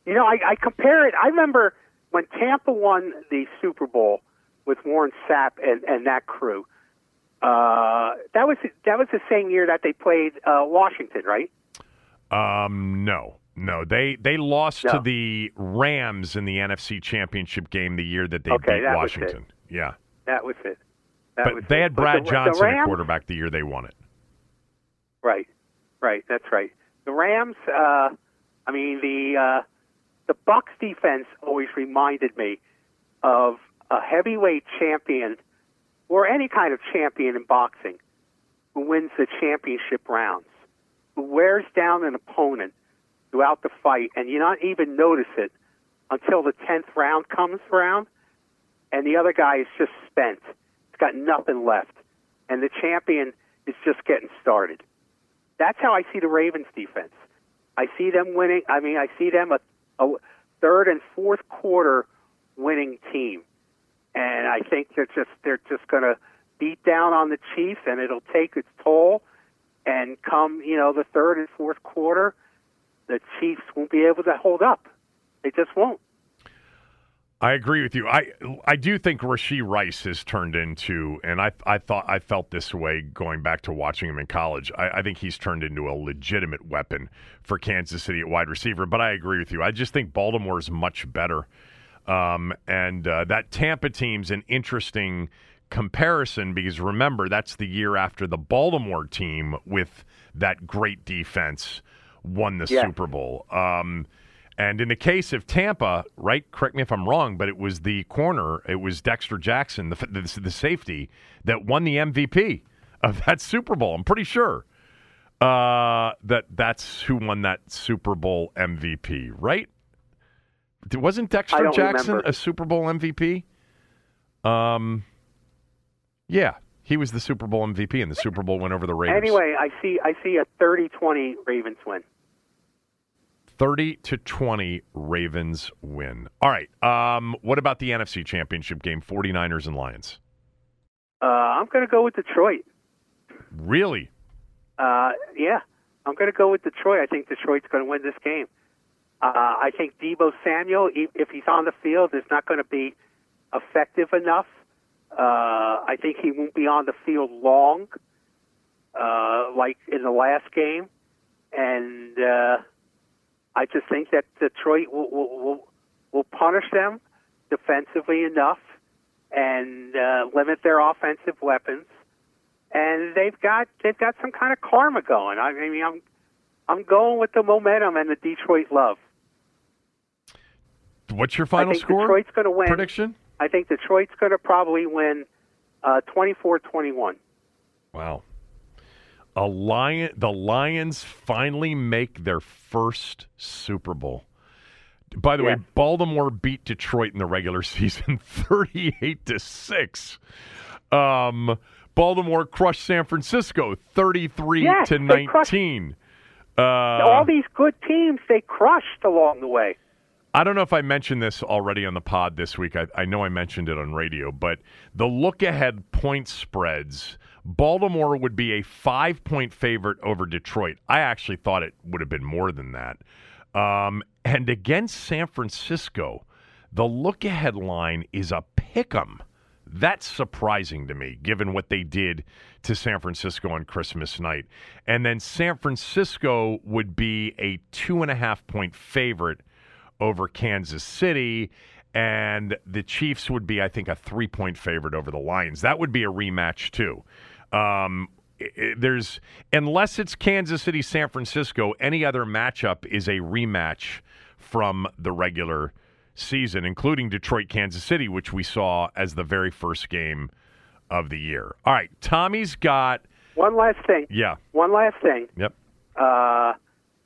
You know, I, I compare it. I remember when Tampa won the Super Bowl with Warren Sapp and, and that crew. Uh, that was that was the same year that they played uh, Washington, right? Um, no, no, they they lost No. to the Rams in the NFC Championship game the year that they Okay, beat that was Washington. Yeah, That was it. That was but they it. had Brad the, Johnson the at quarterback the year they won it. Right, right. That's right. The Rams. Uh, I mean, the uh, the Bucks defense always reminded me of a heavyweight champion or any kind of champion in boxing who wins the championship rounds, wears down an opponent throughout the fight, and you not even notice it until the tenth round comes around, and the other guy is just spent. He's got nothing left, and the champion is just getting started. That's how I see the Ravens defense. I see them winning. I mean, I see them a, a third and fourth quarter winning team, and I think they're just they're just going to beat down on the Chiefs, and it'll take its toll. And come you know the third and fourth quarter, the Chiefs won't be able to hold up. They just won't. I agree with you. I I do think Rashee Rice has turned into, and I I thought I felt this way going back to watching him in college. I, I think he's turned into a legitimate weapon for Kansas City at wide receiver. But I agree with you. I just think Baltimore is much better, um, and uh, that Tampa team's an interesting comparison because remember that's the year after the Baltimore team with that great defense won the Yeah. Super Bowl. Um, and in the case of Tampa, right? Correct me if I'm wrong, but it was the corner, it was Dexter Jackson, the the, the safety that won the MVP of that Super Bowl. I'm pretty sure uh, that that's who won that Super Bowl MVP, right? Wasn't Dexter Jackson remember. a Super Bowl MVP? Um, yeah, he was the Super Bowl MVP, and the Super Bowl went over the Raiders. Anyway, I see I see a 30-20 Ravens win. 30 to 20 Ravens win. All right. Um, what about the NFC Championship game, 49ers and Lions? Uh, I'm going to go with Detroit. Really? Uh, yeah, I'm going to go with Detroit. I think Detroit's going to win this game. Uh, I think Deebo Samuel, if he's on the field, is not going to be effective enough. Uh, I think he won't be on the field long, uh, like in the last game, and uh, I just think that Detroit will will, will, will punish them defensively enough and uh, limit their offensive weapons and they've got they've got some kind of karma going. I mean, I'm I'm going with the momentum and the Detroit love. What's your final score? Detroit's going to win. Prediction? I think Detroit's going to probably win uh, 24-21. Wow. A lion the Lions finally make their first Super Bowl. By the way, Baltimore beat Detroit in the regular *laughs* season 38 to 6. Um, Baltimore crushed San Francisco 33 Yes, to 19. Uh, All these good teams they crushed along the way. I don't know if I mentioned this already on the pod this week. I, I know I mentioned it on radio, but the look ahead point spreads, Baltimore would be a five point favorite over Detroit. I actually thought it would have been more than that. Um, and against San Francisco, the look ahead line is a pick 'em. That's surprising to me, given what they did to San Francisco on Christmas night. And then San Francisco would be a two and a half point favorite over Kansas City. And the Chiefs would be, I think, a three point favorite over the Lions. That would be a rematch, too. Um, there's, unless it's Kansas City, San Francisco, any other matchup is a rematch from the regular season, including Detroit, Kansas City, which we saw as the very first game of the year. All right, Tommy's got, One last thing. yeah, One last thing. yep. Uh,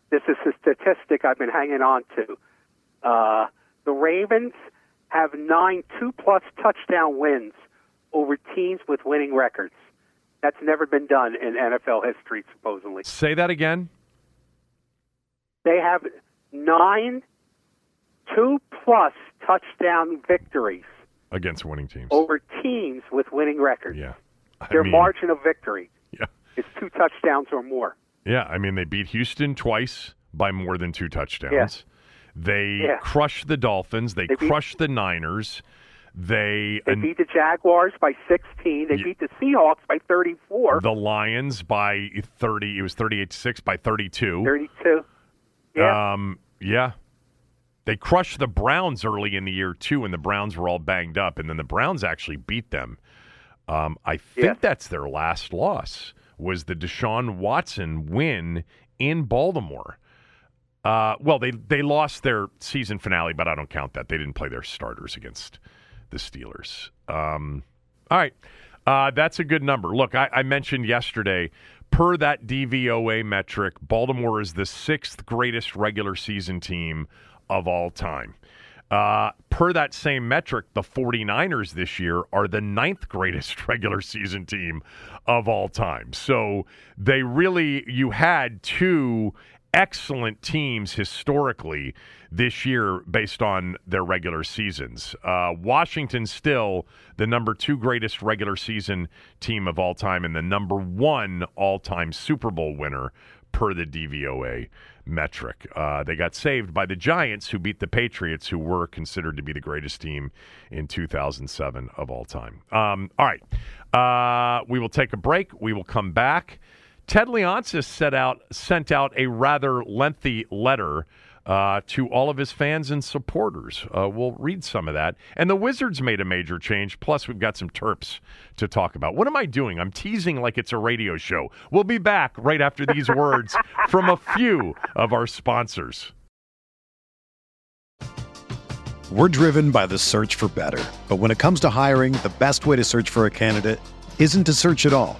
this is a statistic I've been hanging on to. Uh, the Ravens have nine two-plus touchdown wins over teams with winning records. That's never been done in NFL history, supposedly. Say that again. They have nine two-plus touchdown victories against winning teams. over teams with winning records. Yeah. I Their mean, margin of victory Yeah. is two touchdowns or more. Yeah, I mean they beat Houston twice by more than two touchdowns. They Yeah. crushed the Dolphins. They, They beat- crushed the Niners. They, They and beat the Jaguars by 16. They beat the Seahawks by 34. the Lions by thirty. It was 38 6 by thirty-two. 32. Yeah. Um, yeah. They crushed the Browns early in the year too, and the Browns were all banged up, and then the Browns actually beat them. Um, I think that's their last loss was the Deshaun Watson win in Baltimore. Uh, well, they they lost their season finale, but I don't count that. They didn't play their starters against the Steelers. Um, all right, uh, that's a good number. Look, I, I mentioned yesterday, per that DVOA metric, Baltimore is the sixth greatest regular season team of all time. Uh, per that same metric, the 49ers this year are the ninth greatest *laughs* regular season team of all time. So they really, you had two excellent teams historically this year based on their regular seasons. Uh, Washington still the number two greatest regular season team of all time and the number one all time Super Bowl winner per the DVOA metric. Uh, they got saved by the Giants, who beat the Patriots, who were considered to be the greatest team in 2007 of all time. Um, all right. Uh, we will take a break. We will come back. Ted Leonsis set out, sent out a rather lengthy letter uh, to all of his fans and supporters. Uh, we'll read some of that. And the Wizards made a major change. Plus, we've got some Terps to talk about. What am I doing? I'm teasing like it's a radio show. We'll be back right after these words *laughs* from a few of our sponsors. We're driven by the search for better. But when it comes to hiring, the best way to search for a candidate isn't to search at all.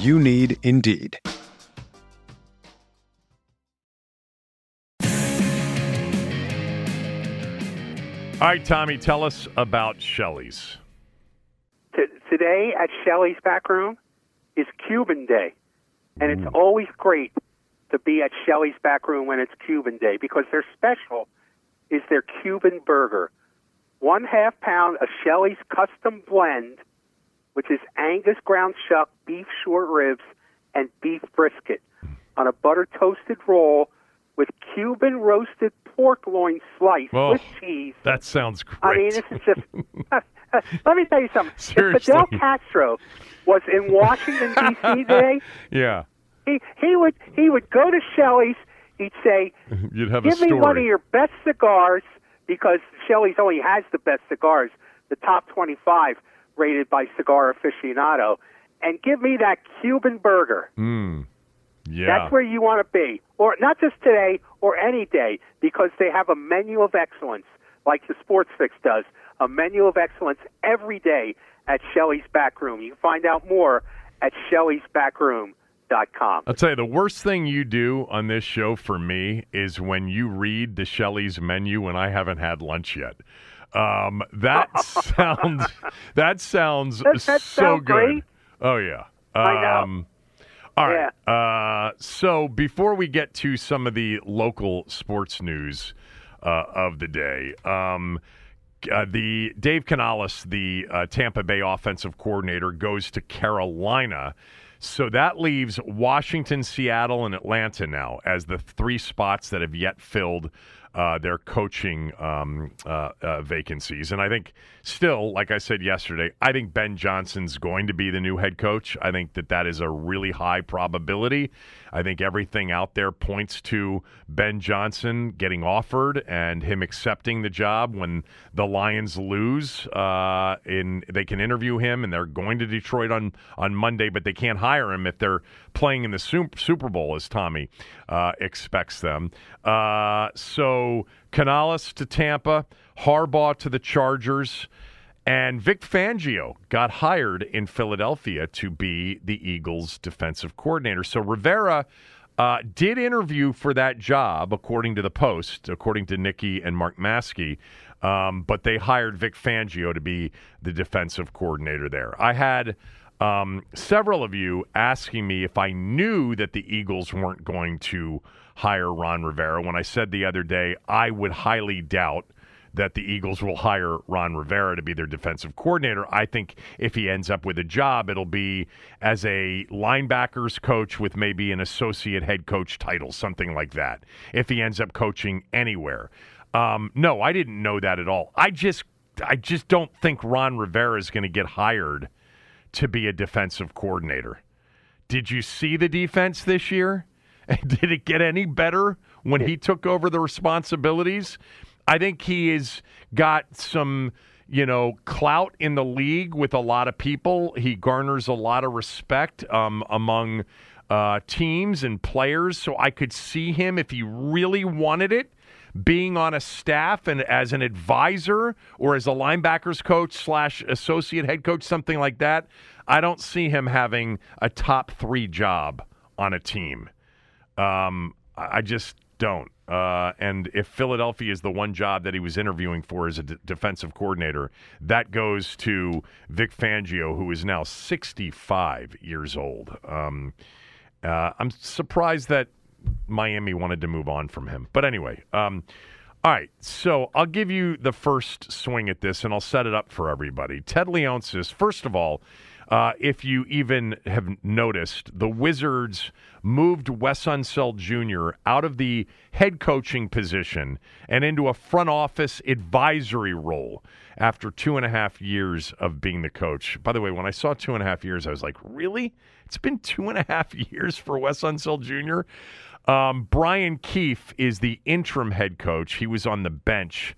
You need Indeed. All right, Tommy, tell us about Shelley's. T- today at Shelley's Back Room is Cuban Day. And it's mm. always great to be at Shelley's Back Room when it's Cuban Day because their special is their Cuban burger. One half pound of Shelley's custom blend, which is Angus ground chuck, beef short ribs, and beef brisket on a butter toasted roll with Cuban roasted pork loin slice Oh, with cheese. That sounds great. I mean, this is just. *laughs* let me tell you something. Seriously. If Fidel Castro was in Washington D.C. *laughs* today, yeah, he he would he would go to Shelley's. He'd say, *laughs* you'd have a "Give story. me one of your best cigars," because Shelley's only has the best cigars, the top twenty-five rated by Cigar Aficionado, and give me that Cuban burger. Mm. Yeah. That's where you want to be, or not just today or any day, because they have a menu of excellence, like the Sports Fix does, a menu of excellence every day at Shelley's Back Room. You can find out more at Shelley'sBackroom.com. I'll tell you, the worst thing you do on this show for me is when you read the Shelley's menu when I haven't had lunch yet. Um, *laughs* that sounds that sounds Does that so good. great? Oh yeah. Um, all right. Uh, so before we get to some of the local sports news uh, of the day, um, uh, the Dave Canales, the uh, Tampa Bay offensive coordinator, goes to Carolina. So that leaves Washington, Seattle, and Atlanta now as the three spots that have yet filled uh, their coaching um, uh, uh, vacancies. And I think still, like I said yesterday, I think Ben Johnson's going to be the new head coach. I think that that is a really high probability. I think everything out there points to Ben Johnson getting offered and him accepting the job when the Lions lose. Uh, in they can interview him, and they're going to Detroit on on Monday, but they can't hire him if they're playing in the Super Bowl, as Tommy uh, expects them. Uh, so Canales to Tampa, Harbaugh to the Chargers. And Vic Fangio got hired in Philadelphia to be the Eagles' defensive coordinator. So Rivera uh, did interview for that job, according to the Post, according to Nikki and Mark Maske. Um, but they hired Vic Fangio to be the defensive coordinator there. I had um, several of you asking me if I knew that the Eagles weren't going to hire Ron Rivera. When I said the other day, I would highly doubt that the Eagles will hire Ron Rivera to be their defensive coordinator. I think if he ends up with a job, it'll be as a linebackers coach with maybe an associate head coach title, something like that, if he ends up coaching anywhere. Um, no, I didn't know that at all. I just I just don't think Ron Rivera is going to get hired to be a defensive coordinator. Did you see the defense this year? *laughs* Did it get any better when he took over the responsibilities? I think he has got some, you know, clout in the league with a lot of people. He garners a lot of respect um, among uh, teams and players. So I could see him if he really wanted it being on a staff and as an advisor or as a linebackers coach slash associate head coach, something like that. I don't see him having a top three job on a team. Um, I just don't. Uh, and if Philadelphia is the one job that he was interviewing for as a d- defensive coordinator, that goes to Vic Fangio, who is now 65 years old. Um, uh, I'm surprised that Miami wanted to move on from him. But anyway, um, all right. So I'll give you the first swing at this, and I'll set it up for everybody. Ted Leonsis, first of all, uh, if you even have noticed, the Wizards moved Wes Unseld Jr. out of the head coaching position and into a front office advisory role after two and a half years of being the coach. By the way, when I saw two and a half years, I was like, really? It's been two and a half *laughs* years for Wes Unseld Jr. Um, Brian Keefe is the interim head coach. He was on the bench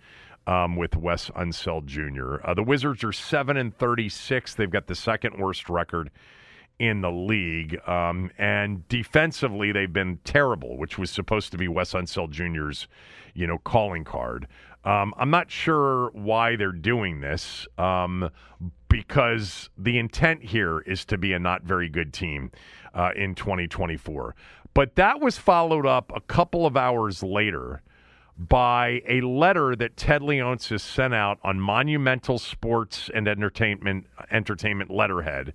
um, with Wes Unseld Jr. Uh, the Wizards are seven and thirty-six. They've got the second worst record in the league, um, and defensively they've been terrible, which was supposed to be Wes Unseld Jr.'s, you know, calling card. Um, I'm not sure why they're doing this, um, because the intent here is to be a not very good team uh, in 2024. But that was followed up a couple of hours later by a letter that Ted Leonsis sent out on Monumental Sports and Entertainment Entertainment letterhead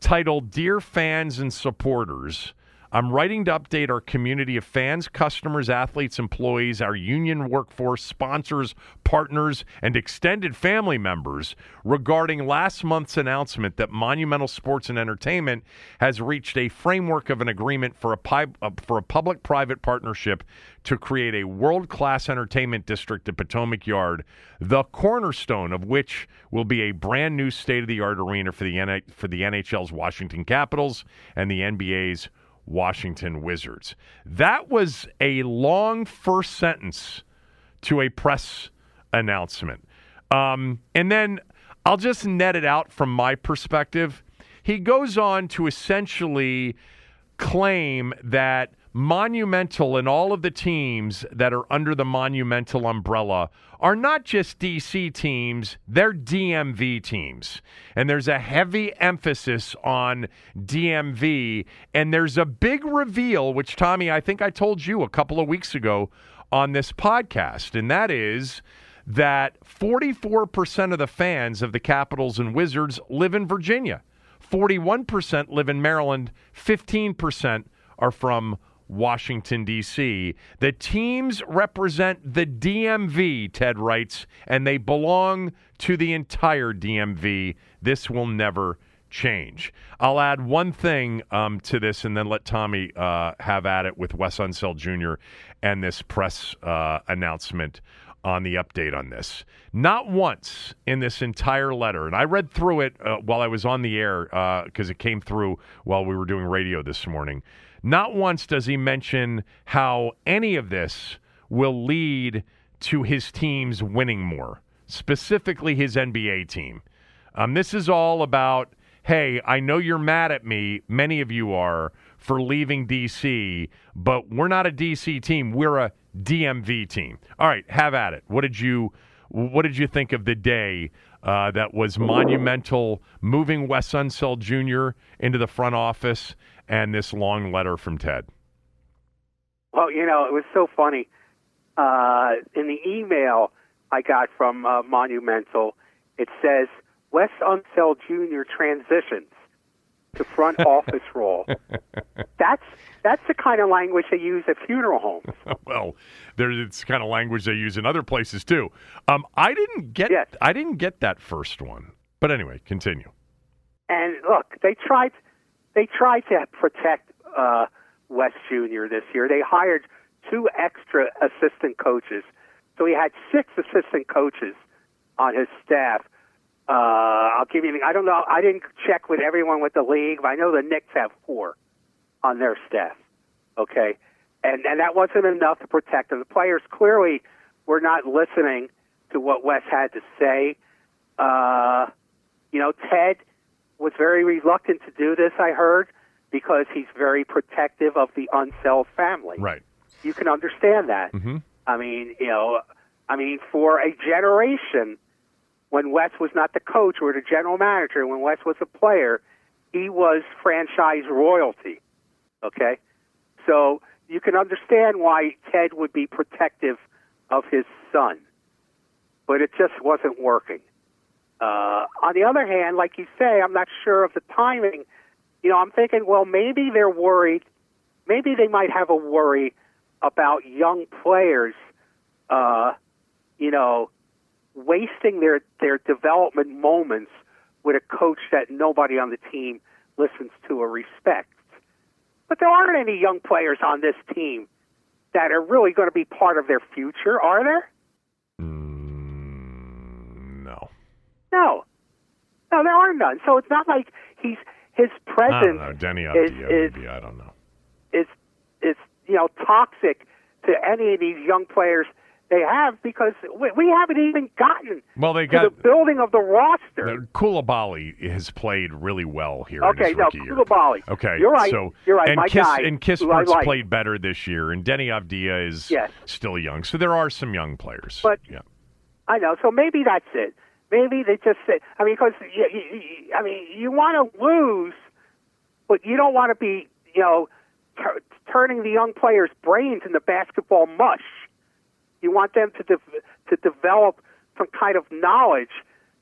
titled Dear Fans and Supporters, I'm writing to update our community of fans, customers, athletes, employees, our union workforce, sponsors, partners, and extended family members regarding last month's announcement that Monumental Sports and Entertainment has reached a framework of an agreement for a, pi- uh, for a public private partnership to create a world class entertainment district at Potomac Yard, the cornerstone of which will be a brand new state of the art arena for the, N- for the NHL's Washington Capitals and the NBA's Washington Wizards. That was a long first sentence to a press announcement. Um, and then I'll just net it out from my perspective. He goes on to essentially claim that Monumental and all of the teams that are under the Monumental umbrella are not just DC teams, they're DMV teams. And there's a heavy emphasis on DMV. And there's a big reveal, which, Tommy, I think I told you a couple of weeks ago on this podcast, and that is that 44% of the fans of the Capitals and Wizards live in Virginia, 41% live in Maryland, 15% are from Washington, D.C. The teams represent the DMV, Ted writes, and they belong to the entire DMV. This will never change. I'll add one thing um, to this and then let Tommy uh, have at it with Wes Unseld Jr. and this press uh, announcement on the update on this. Not once in this entire letter, and I read through it uh, while I was on the air because uh, it came through while we were doing radio this morning. Not once does he mention how any of this will lead to his teams winning more, specifically his NBA team. Um, this is all about hey, I know you're mad at me, many of you are, for leaving DC, but we're not a DC team. We're a DMV team. All right, have at it. What did you what did you think of the day uh, that was monumental, moving Wes Unseld Jr. into the front office and this long letter from Ted? Well, you know, it was so funny. Uh, in the email I got from uh, Monumental, it says Wes Unseld Jr. transitions to front *laughs* office role. That's that's the kind of language they use at funeral homes. *laughs* well, there's it's kind of language they use in other places too. Um, I didn't get Yes. I didn't get that first one, but anyway, continue. And look, they tried they tried to protect uh, West Jr. this year. They hired two extra assistant coaches, so he had six assistant coaches on his staff. Uh, I'll give you. I don't know. I didn't check with everyone with the league, but I know the Knicks have four on their staff. Okay, and and that wasn't enough to protect them. The players clearly were not listening to what Wes had to say. Uh, you know, Ted was very reluctant to do this. I heard because he's very protective of the Unseld family. Right. You can understand that. Mm-hmm. I mean, you know, I mean, for a generation, when Wes was not the coach or the general manager, when Wes was a player, he was franchise royalty. Okay? So you can understand why Ted would be protective of his son. But it just wasn't working. Uh, on the other hand, like you say, I'm not sure of the timing. You know, I'm thinking, well, maybe they're worried. Maybe they might have a worry about young players, uh, you know, wasting their their development moments with a coach that nobody on the team listens to or respects. But there aren't any young players on this team that are really going to be part of their future, are there? Mm, no. No, no, there are none. So it's not like he's his I don't presence know. Denny is is maybe. I don't know. is is you know toxic to any of these young players they have because we, we haven't even gotten Well, they got the building of the roster. Coulibaly has played really well here. in Okay, no. Coulibaly. Okay, You're right. So You're right. And My Kiss guy, and Kispert's like. played better this year, and Deni Avdija is Yes. still young. So there are some young players. But- yeah. I know. So maybe that's it. Maybe they just say. I mean, because you, you, I mean, you want to lose, but you don't want to be, you know, tur turning the young players' brains into basketball mush. You want them to de- to develop some kind of knowledge,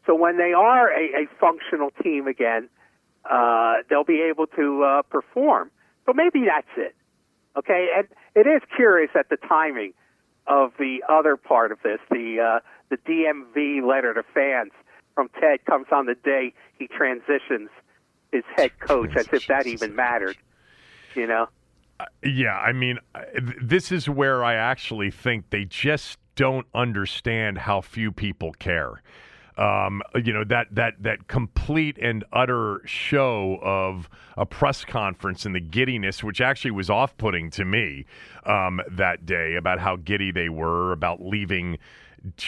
so when they are a, a functional team again, uh, they'll be able to uh, perform. So maybe that's it. Okay, and it is curious at the timing of the other part of this, the uh, the DMV letter to fans from Ted comes on the day he transitions his head coach, as if that even mattered. You know, Yeah, I mean, this is where I actually think they just don't understand how few people care. Um, you know that that that complete and utter show of a press conference and the giddiness, which actually was off-putting to me um, that day, about how giddy they were about leaving,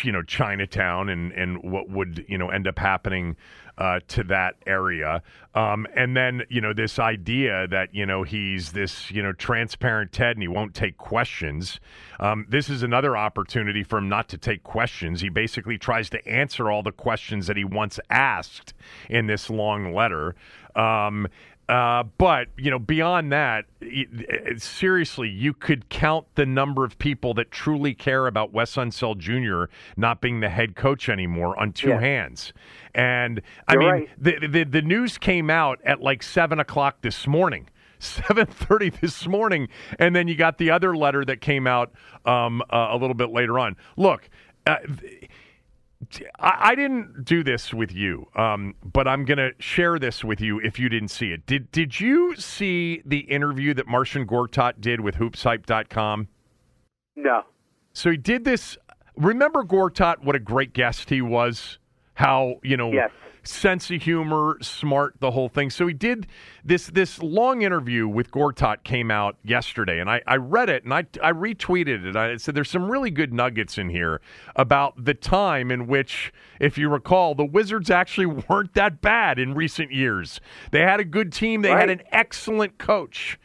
you know, Chinatown and and what would you know end up happening uh, to that area. Um, and then, you know, this idea that, you know, he's this, you know, transparent Ted and he won't take questions. Um, this is another opportunity for him not to take questions. He basically tries to answer all the questions that he once asked in this long letter. Um, uh, but you know, beyond that, it, it- seriously, you could count the number of people that truly care about Wes Unseld Jr. not being the head coach anymore on two Yeah. hands. And I You're mean, right. the, the the news came out at like seven o'clock this morning. *laughs* 7:30 this morning, and then you got the other letter that came out um, uh, a little bit later on. Look, uh, I, I didn't do this with you, um, but I'm going to share this with you if you didn't see it. Did Did you see the interview that Marcin Gortat did with HoopsHype.com? No. So he did this. Remember Gortat? What a great guest he was. How you know Yes. Sense of humor, smart, the whole thing. So he did this this long interview with Gortat came out yesterday, and I, I read it and I I retweeted it. I said there's some really good nuggets in here about the time in which, if you recall, the Wizards actually *laughs* weren't that bad in recent years. They had a good team. They had an excellent coach,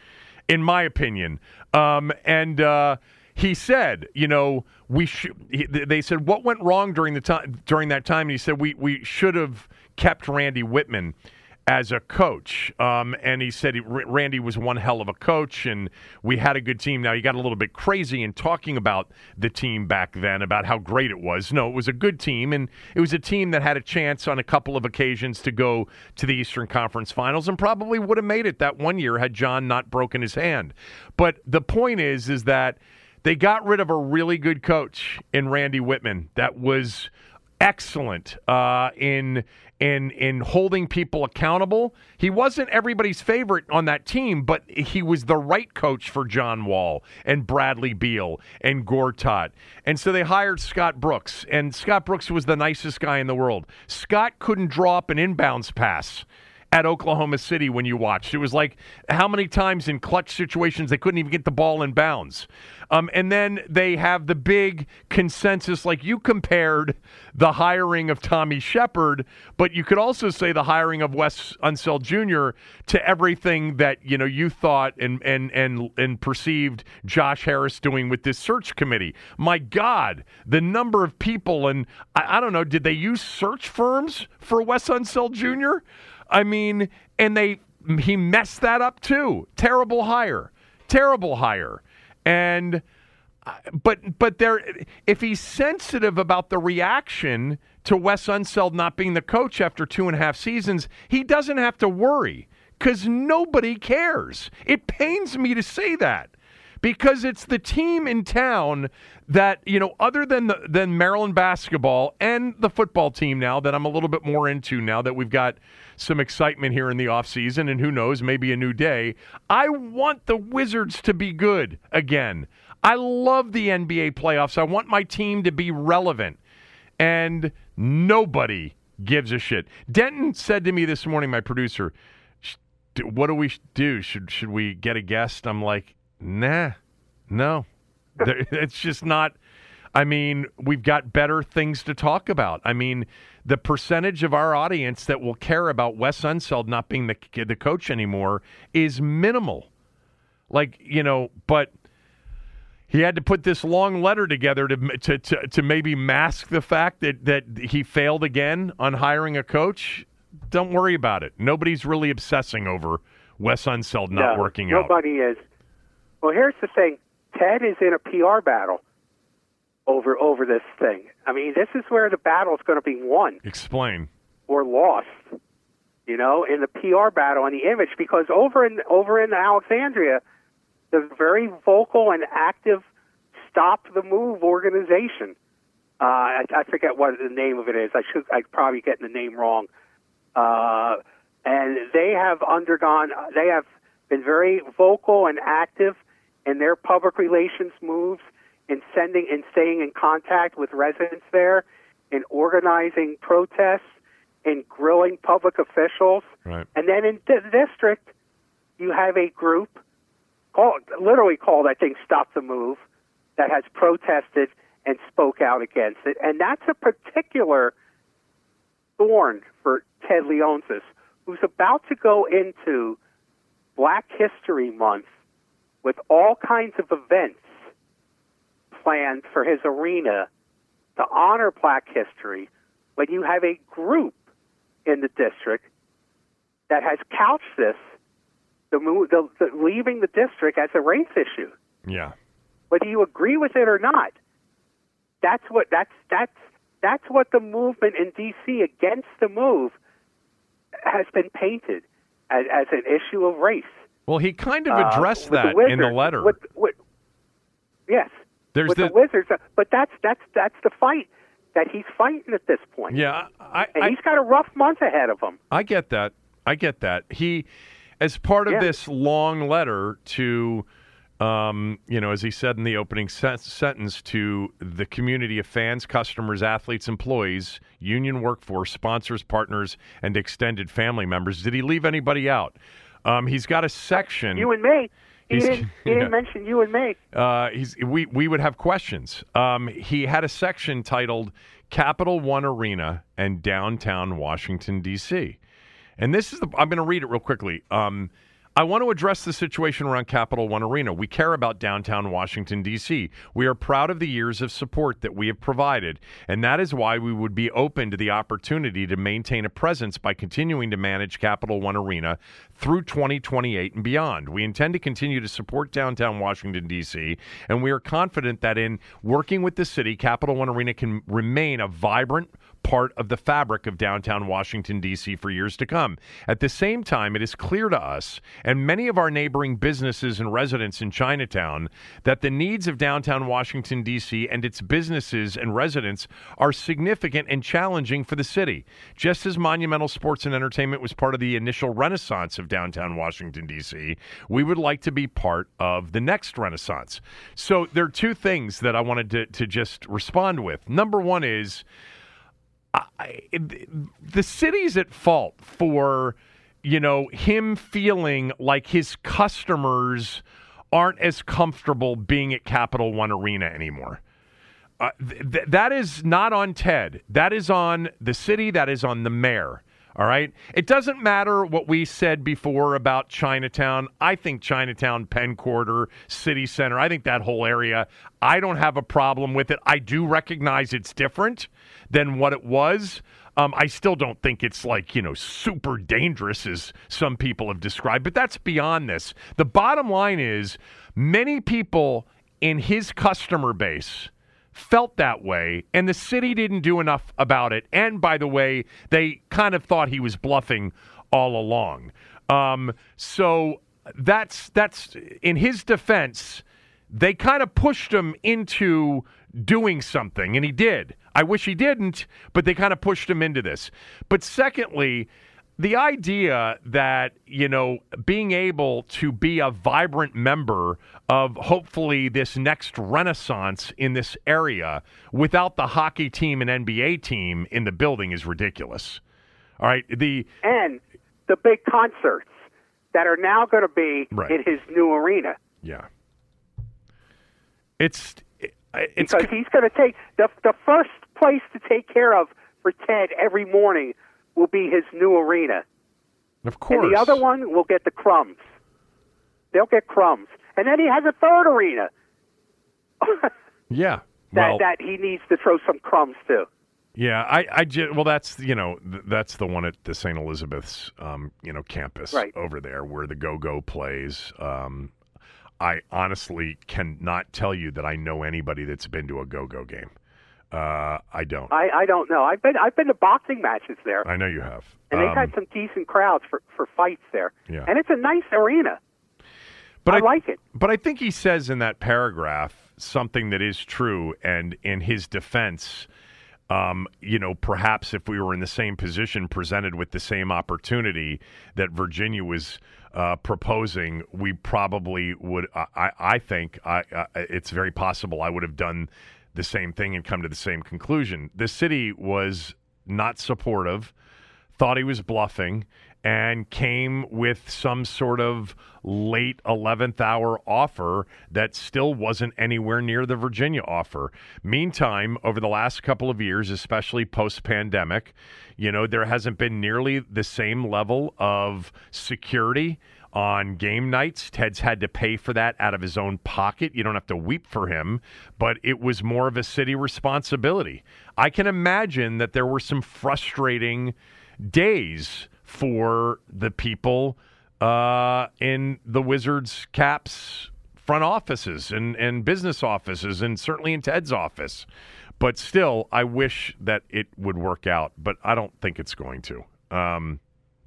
in my opinion. Um, and uh, he said, you know, we should. They said what went wrong during the time during that time. And he said we we should have kept Randy Wittman as a coach. Um, and he said he, Randy was one hell of a coach, and we had a good team. Now he got a little bit crazy in talking about the team back then, about how great it was. No, it was a good team, and it was a team that had a chance on a couple of occasions to go to the Eastern Conference Finals, and probably would have made it that one year had John not broken his hand. But the point is, is that they got rid of a really good coach in Randy Wittman that was excellent uh, in in in holding people accountable. He wasn't everybody's favorite on that team, but he was the right coach for John Wall and Bradley Beal and Gortat. And so they hired Scott Brooks, and Scott Brooks was the nicest guy in the world. Scott couldn't draw up an inbounds pass at Oklahoma City when you watched. It was like how many times in clutch situations they couldn't even get the ball in bounds. Um, and then they have the big consensus, like you compared the hiring of Tommy Sheppard, but you could also say the hiring of Wes Unseld Jr. to everything that you know you thought and and and and perceived Josh Harris doing with this search committee. My God, the number of people and I, I don't know, did they use search firms for Wes Unseld Jr.? I mean, and they he messed that up too. Terrible hire. Terrible hire. And uh, but but there if he's sensitive about the reaction to Wes Unseld not being the coach after two and a half seasons, he doesn't have to worry because nobody cares. It pains me to say that because it's the team in town that you know other than the, than Maryland basketball and the football team now that I'm a little bit more into now that we've got some excitement here in the offseason and who knows maybe a new day I want the Wizards to be good again. I love the NBA playoffs. I want my team to be relevant. And nobody gives a shit. Denton said to me this morning my producer what do we do? Should should we get a guest? I'm like nah no There- *laughs* it's just not I mean, we've got better things to talk about. I mean, the percentage of our audience that will care about Wes Unseld not being the the coach anymore is minimal. Like, you know, but he had to put this long letter together to to to, to maybe mask the fact that that he failed again on hiring a coach. Don't worry about it. Nobody's really obsessing over Wes Unseld not no, working out. Nobody is. Well, here's the thing. Ted is in a PR battle over over this thing. I mean, this is where the battle is going to be won Explain. or lost. You know, in the PR battle and the image, because over in over in Alexandria, the very vocal and active Stop the Move organization. Uh, I, I forget what the name of it is. I should. I probably getting the name wrong. Uh, and they have undergone. They have been very vocal and active in their public relations moves, in sending and staying in contact with residents there, in organizing protests, in grilling public officials. Right. And then in the district, you have a group called, literally called, I think, Stop the Move, that has protested and spoke out against it. And that's a particular thorn for Ted Leonsis, who's about to go into Black History Month with all kinds of events planned for his arena to honor black history when you have a group in the district that has couched this, the, move, the, the leaving the district as a race issue, Yeah. whether you agree with it or not. That's what that's that's that's what the movement in D.C. against the move has been painted as, as an issue of race. Well, he kind of Uh, addressed with that the in the letter. With, with, yes, There's with the, the Wizards, but that's that's that's the fight that he's fighting at this point. Yeah, I, and I, he's got a rough month ahead of him. I get that. I get that. He, as part of Yeah. this long letter to, um, you know, as he said in the opening sen- sentence to the community of fans, customers, athletes, employees, union workforce, sponsors, partners, and extended family members. Did he leave anybody out? Um, he's got a section. You and me. He didn't, he *laughs* didn't mention you and me. Uh, he's we we would have questions. Um, he had a section titled "Capital One Arena and Downtown Washington D.C." And this is the I'm going to read it real quickly. Um, I want to address the situation around Capital One Arena. We care about downtown Washington, D.C. We are proud of the years of support that we have provided, and that is why we would be open to the opportunity to maintain a presence by continuing to manage Capital One Arena through 2028 and beyond. We intend to continue to support downtown Washington, D.C., and we are confident that in working with the city, Capital One Arena can remain a vibrant, part of the fabric of downtown Washington, D.C. for years to come. At the same time, it is clear to us and many of our neighboring businesses and residents in Chinatown that the needs of downtown Washington, D.C. and its businesses and residents are significant and challenging for the city. Just as Monumental Sports and Entertainment was part of the initial renaissance of downtown Washington, D.C., we would like to be part of the next renaissance. So there are two things that I wanted to, to just respond with. Number one is, I, the city's at fault for you know him feeling like his customers aren't as comfortable being at Capital One Arena anymore. Uh, th- th- that is not on Ted. That is on the city. That is on the mayor. All right. It doesn't matter what we said before about Chinatown. I think Chinatown, Penn Quarter, City Center, I think that whole area, I don't have a problem with it. I do recognize it's different than what it was. Um, I still don't think it's like, you know, super dangerous as some people have described, but that's beyond this. The bottom line is many people in his customer base felt that way, and the city didn't do enough about it. And by the way, they kind of thought he was bluffing all along. Um, so that's that's in his defense. They kind of pushed him into doing something, and he did. I wish he didn't, but they kind of pushed him into this. But secondly, the idea that you know being able to be a vibrant member of hopefully this next renaissance in this area without the hockey team and NBA team in the building is ridiculous. All right, the And the big concerts that are now going to be Right. in his new arena. yeah, it's it's because he's going to take the the first place to take care of for Ted every morning will be his new arena, of course and the other one will get the crumbs. They'll get crumbs, and then he has a third arena *laughs* yeah. *laughs* that well, that he needs to throw some crumbs to. Yeah, I, I ju- well, that's you know, th- that's the one at the St. Elizabeth's, um, you know, campus Right. over there where the Go Go plays. Um, I honestly cannot tell you that I know anybody that's been to a Go Go game. Uh, I don't. I I don't know. I've been I've been to boxing matches there, I know you have. and they've Um, had some decent crowds for for fights there, Yeah. and it's a nice arena. but I like it. But I think he says in that paragraph something that is true, and in his defense, um, you know, perhaps if we were in the same position, presented with the same opportunity that Virginia was uh, proposing, we probably would. I, I- I think I, I, it's very possible I would have done the same thing and come to the same conclusion. The city was not supportive thought he was bluffing and came with some sort of late 11th hour offer that still wasn't anywhere near the Virginia offer. Meantime, over the last couple of years, especially post pandemic, you know, there hasn't been nearly the same level of security on game nights. Ted's had to pay for that out of his own pocket. You don't have to weep for him, but it was more of a city responsibility. I can imagine that there were some frustrating days for the people uh, in the Wizards Caps front offices and, and business offices, and certainly in Ted's office. But still, I wish that it would work out, but I don't think it's going to. Um,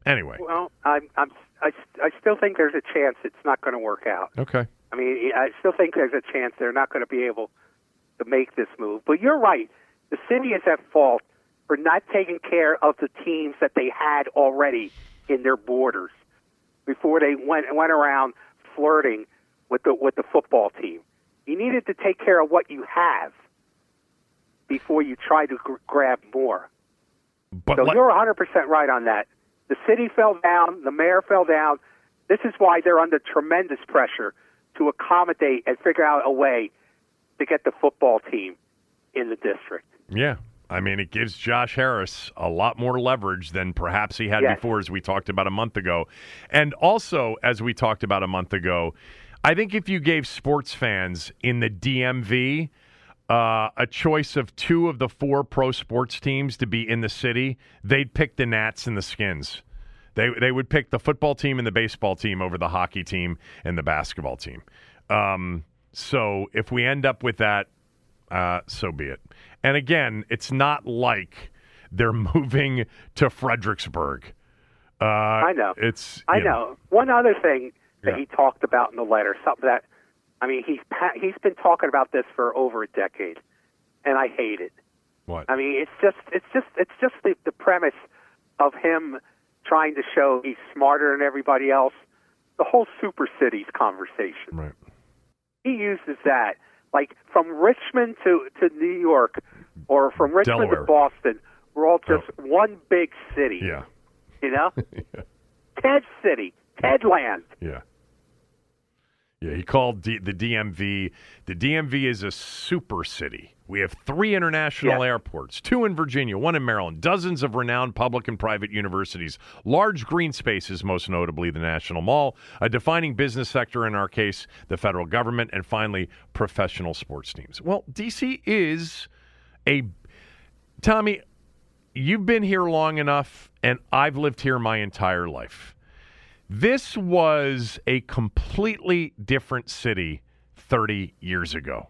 anyway, Well, I'm I'm I, I still think there's a chance it's not going to work out. okay. I mean, I still think there's a chance they're not going to be able to make this move. But you're right. The city is at fault for not taking care of the teams that they had already in their borders before they went went around flirting with the with the football team. You needed to take care of what you have before you try to gr- grab more. But So let- you're 100% right on that. The city fell down, the mayor fell down. This is why they're under tremendous pressure to accommodate and figure out a way to get the football team in the district. Yeah. I mean, it gives Josh Harris a lot more leverage than perhaps he had Yes. before, as we talked about a month ago. And also, as we talked about a month ago, I think if you gave sports fans in the DMV uh, a choice of two of the four pro sports teams to be in the city, they'd pick the Nats and the Skins. They they would pick the football team and the baseball team over the hockey team and the basketball team. Um, so if we end up with that, uh, so be it. And again, it's not like they're *laughs* moving to Fredericksburg. Uh, I know. It's I you know. One other thing that Yeah. he talked about in the letter, something that, I mean, he's he's been talking about this for over a decade, and I hate it. What? I mean, it's just it's just it's just the, the premise of him trying to show he's smarter than everybody else. The whole super cities conversation. right. He uses that like from Richmond to to New York, or from Richmond Delaware. to Boston. We're all just oh. one big city. Yeah. You know, *laughs* yeah. Ted City, Ted Land. Yeah. Yeah, he called D- the DMV. The DMV is a super city. We have three international Yeah. airports, two in Virginia, one in Maryland, dozens of renowned public and private universities, large green spaces, most notably the National Mall, a defining business sector, in our case, the federal government, and finally, professional sports teams. Well, DC is a. Tommy, you've been here long enough, and I've lived here my entire life. This was a completely different city 30 years ago.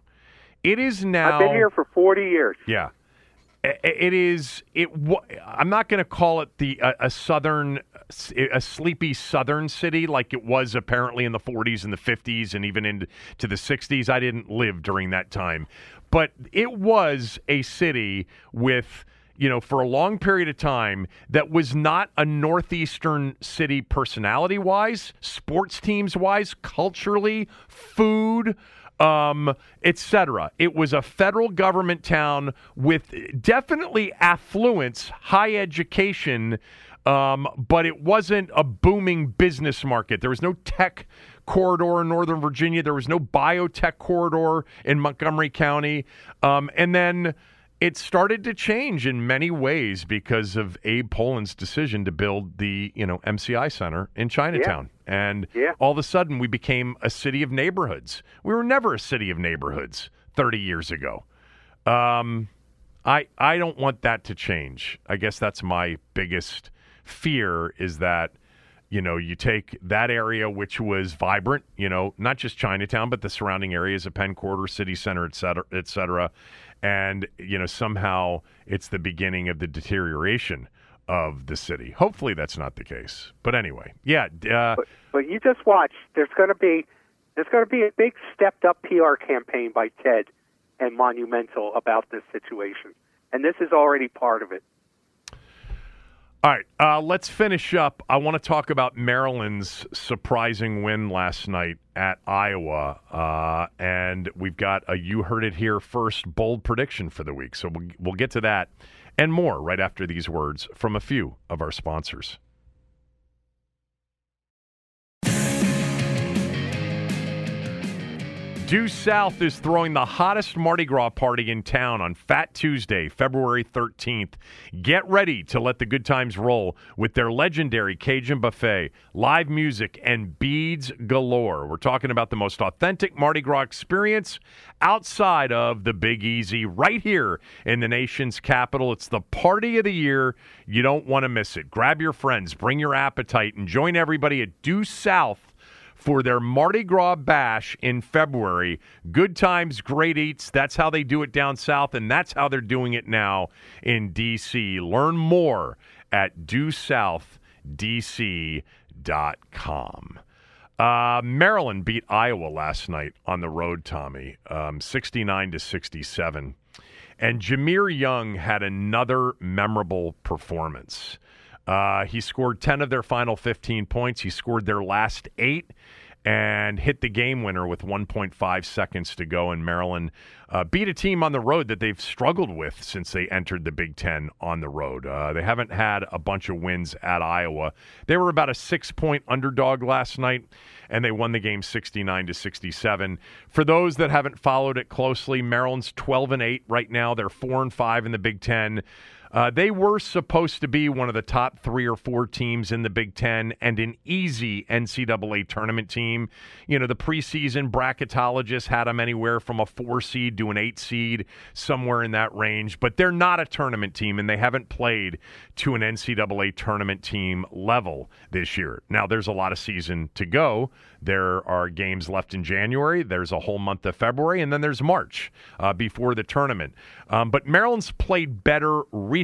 It is now. I've been here for 40 years. Yeah. It is. It. I'm not going to call it the a, a southern, a sleepy southern city like it was apparently in the 40s and the 50s and even into the 60s. I didn't live during that time, but it was a city with you know for a long period of time that was not a northeastern city personality wise, sports teams wise, culturally, food um, etc. It was a federal government town with definitely affluence, high education, um, but it wasn't a booming business market. There was no tech corridor in Northern Virginia. There was no biotech corridor in Montgomery County. Um, and then it started to change in many ways because of Abe Pollin's decision to build the, you know, MCI Center in Chinatown. And Yeah. all of a sudden we became a city of neighborhoods. We were never a city of neighborhoods 30 years ago. Um, I I don't want that to change. I guess that's my biggest fear is that you know you take that area which was vibrant, you know, not just Chinatown but the surrounding areas of Penn Quarter, City Center, et cetera, et cetera, and you know somehow it's the beginning of the deterioration of the city. Hopefully that's not the case. But anyway, yeah. Uh, But, but you just watch. There's going to be there's going to be a big stepped up PR campaign by Ted and Monumental about this situation, and this is already part of it. All right, uh, let's finish up. I want to talk about Maryland's surprising win last night at Iowa, uh, and we've got a "You Heard It Here First bold prediction for the week. So we'll, we'll get to that and more right after these words from a few of our sponsors. Due South is throwing the hottest Mardi Gras party in town on Fat Tuesday, February 13th. Get ready to let the good times roll with their legendary Cajun buffet, live music, and beads galore. We're talking about the most authentic Mardi Gras experience outside of the Big Easy, right here in the nation's capital. It's the party of the year. You don't want to miss it. Grab your friends, bring your appetite, and join everybody at Due South for their Mardi Gras bash in February. Good times, great eats. That's how they do it down south, and that's how they're doing it now in D.C. Learn more at duesouthdc.com. Uh, Maryland beat Iowa last night on the road, Tommy, um, 69 to 67. And Jahmir Young had another memorable performance. Uh, he scored 10 of their final 15 points. He scored their last eight and hit the game winner with 1.5 seconds to go. And Maryland uh, beat a team on the road that they've struggled with since they entered the Big Ten on the road. Uh, they haven't had a bunch of wins at Iowa. They were about a six point underdog last night, and they won the game 69 to 67. For those that haven't followed it closely, Maryland's 12 and 8 right now. They're 4 and 5 in the Big Ten. Uh, they were supposed to be one of the top three or four teams in the Big Ten and an easy NCAA tournament team. You know, the preseason bracketologists had them anywhere from a four seed to an eight seed, somewhere in that range. But they're not a tournament team, and they haven't played to an NCAA tournament team level this year. Now, there's a lot of season to go. There are games left in January. There's a whole month of February, and then there's March uh, before the tournament. Um, but Maryland's played better recently.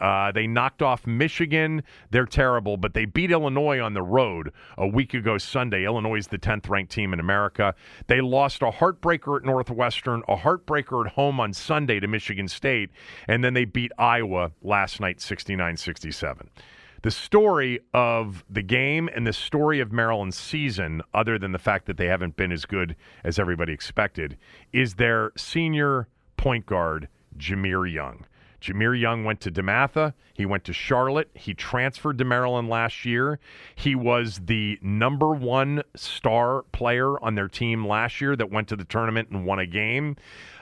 Uh, they knocked off Michigan. They're terrible, but they beat Illinois on the road a week ago Sunday. Illinois is the 10th ranked team in America. They lost a heartbreaker at Northwestern, a heartbreaker at home on Sunday to Michigan State, and then they beat Iowa last night 69 67 the story of the game and the story of Maryland's season, other than the fact that they haven't been as good as everybody expected, is their senior point guard, Jahmir Young. Jahmir Young went to DeMatha. He went to Charlotte. He transferred to Maryland last year. He was the number one star player on their team last year that went to the tournament and won a game.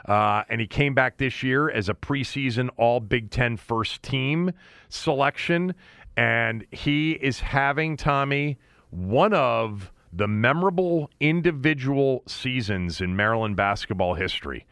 Uh, and he came back this year as a preseason All Big Ten first team selection. And he is having, Tommy, one of the memorable individual seasons in Maryland basketball history.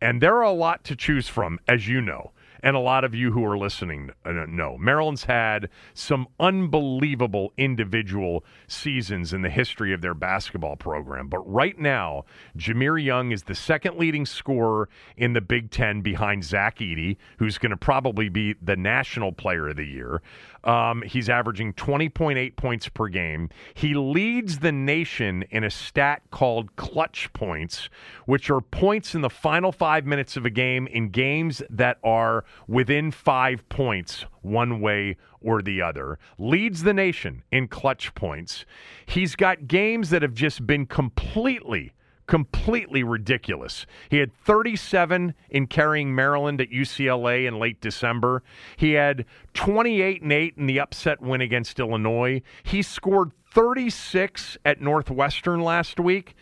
And there are a lot to choose from, as you know and a lot of you who are listening uh, know. Maryland's had some unbelievable individual seasons in the history of their basketball program. But right now, Jahmir Young is the second leading scorer in the Big Ten behind Zach Edey, who's going to probably be the national player of the year. Um, he's averaging 20.8 points per game. He leads the nation in a stat called clutch points, which are points in the final five minutes of a game in games that are within five points, one way or the other. Leads the nation in clutch points. He's got games that have just been completely completely ridiculous. He had 37 in carrying Maryland at UCLA in late December. He had 28 and 8 in the upset win against Illinois. He scored 36 at Northwestern last week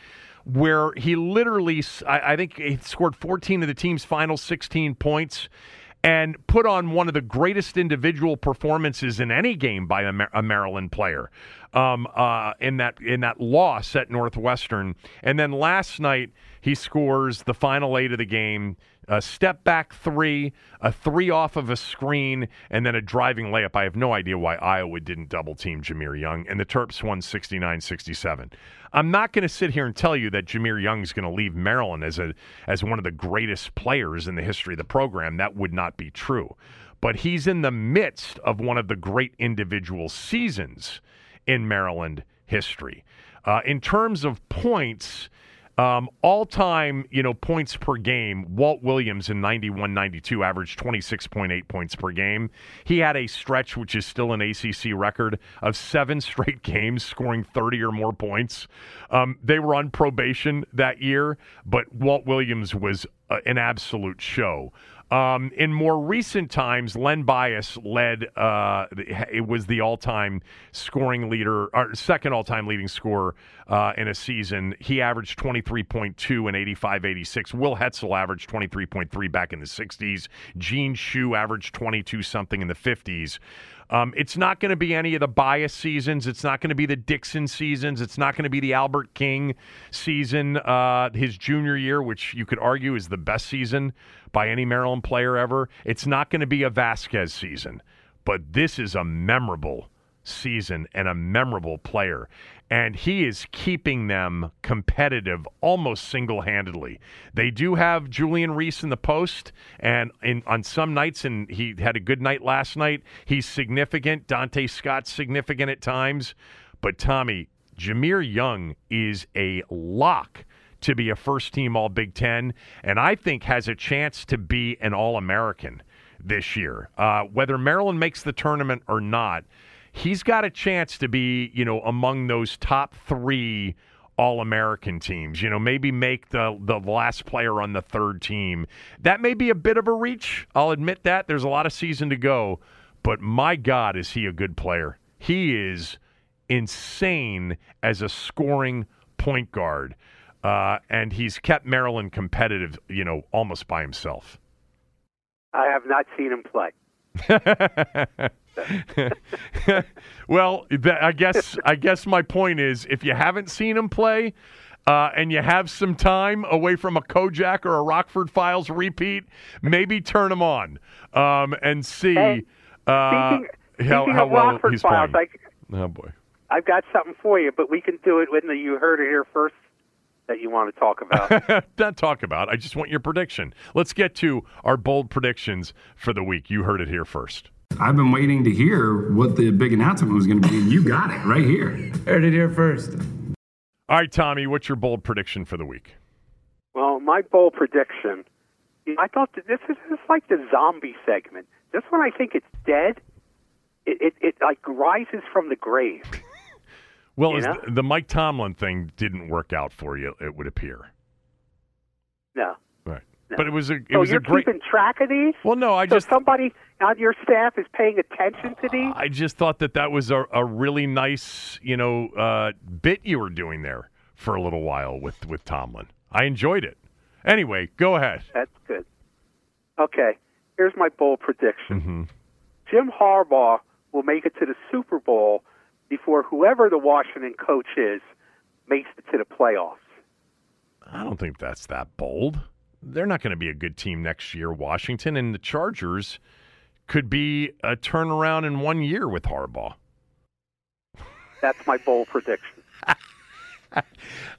where he literally I, I think he scored 14 of the team's final 16 points and put on one of the greatest individual performances in any game by a, Maryland player um, uh, in that in that loss at Northwestern. And then last night he scores the final eight of the game a step back three, a three off of a screen, and then a driving layup. I have no idea why Iowa didn't double team Jahmir Young, and the Terps won 69 67. I'm not going to sit here and tell you that Jahmir Young is going to leave Maryland as, a, as one of the greatest players in the history of the program. That would not be true. But he's in the midst of one of the great individual seasons in Maryland history. Uh, in terms of points, um, all time, you know, points per game, Walt Williams in 91 92 averaged 26.8 points per game. He had a stretch, which is still an ACC record, of seven *laughs* straight games scoring 30 or more points. Um, they were on probation that year, but Walt Williams was uh, an absolute show. Um, in more recent times, Len Bias led. Uh, it was the all-time scoring leader, or second all-time leading scorer uh, in a season. He averaged 23.2 and 85-86. Will Hetzel averaged 23.3 back in the 60s. Gene Shue averaged 22 something in the 50s. Um, it's not going to be any of the bias seasons. It's not going to be the Dixon seasons. It's not going to be the Albert King season, uh, his junior year, which you could argue is the best season by any Maryland player ever. It's not going to be a Vasquez season, but this is a memorable season and a memorable player and he is keeping them competitive almost single-handedly. They do have Julian Reese in the post, and in, on some nights, and he had a good night last night. He's significant. Donta Scott's significant at times, but Tommy Jahmir Young is a lock to be a first team All Big Ten, and I think has a chance to be an All American this year. Uh, whether Maryland makes the tournament or not, he's got a chance to be, you know, among those top three all American teams. You know, maybe make the the last player on the third team. That may be a bit of a reach. I'll admit that. There's a lot of season to go, but my God, is he a good player? He is insane as a scoring point guard. Uh, and he's kept Maryland competitive, you know, almost by himself. I have not seen him play. *laughs* *laughs* well, th- I guess I guess my point is, if you haven't seen him play, uh, and you have some time away from a Kojak or a Rockford Files repeat, maybe turn him on um, and see Hey, uh, speaking, how, speaking how well Rockford he's Files, playing. I, oh boy. I've got something for you, but we can do it when the you heard it here first that you want to talk about. *laughs* Not talk about. I just want your prediction. Let's get to our bold predictions for the week. You heard it here first. I've been waiting to hear what the big announcement was going to be, and you got it right here. Heard it here first. All right, Tommy, what's your bold prediction for the week? well, my bold prediction. I thought that this is this is like the zombie segment. This one, I think it's dead. It it, it like rises from the grave. *laughs* Well, is the, the Mike Tomlin thing didn't work out for you, it would appear. No. No. But it was a it so was you're a great keeping track of these? Well, no, I so just somebody on your staff is paying attention to these. I just thought that that was a, a really nice, you know, uh, bit you were doing there for a little while with with Tomlin. I enjoyed it. Anyway, go ahead. That's good. Okay, here's my bold prediction. hmm Jim Harbaugh will make it to the Super Bowl before whoever the Washington coach is makes it to the playoffs. I don't think that's that bold. They're not going to be a good team next year, Washington, and the Chargers could be a turnaround in one year with Harbaugh. That's my bold prediction. *laughs*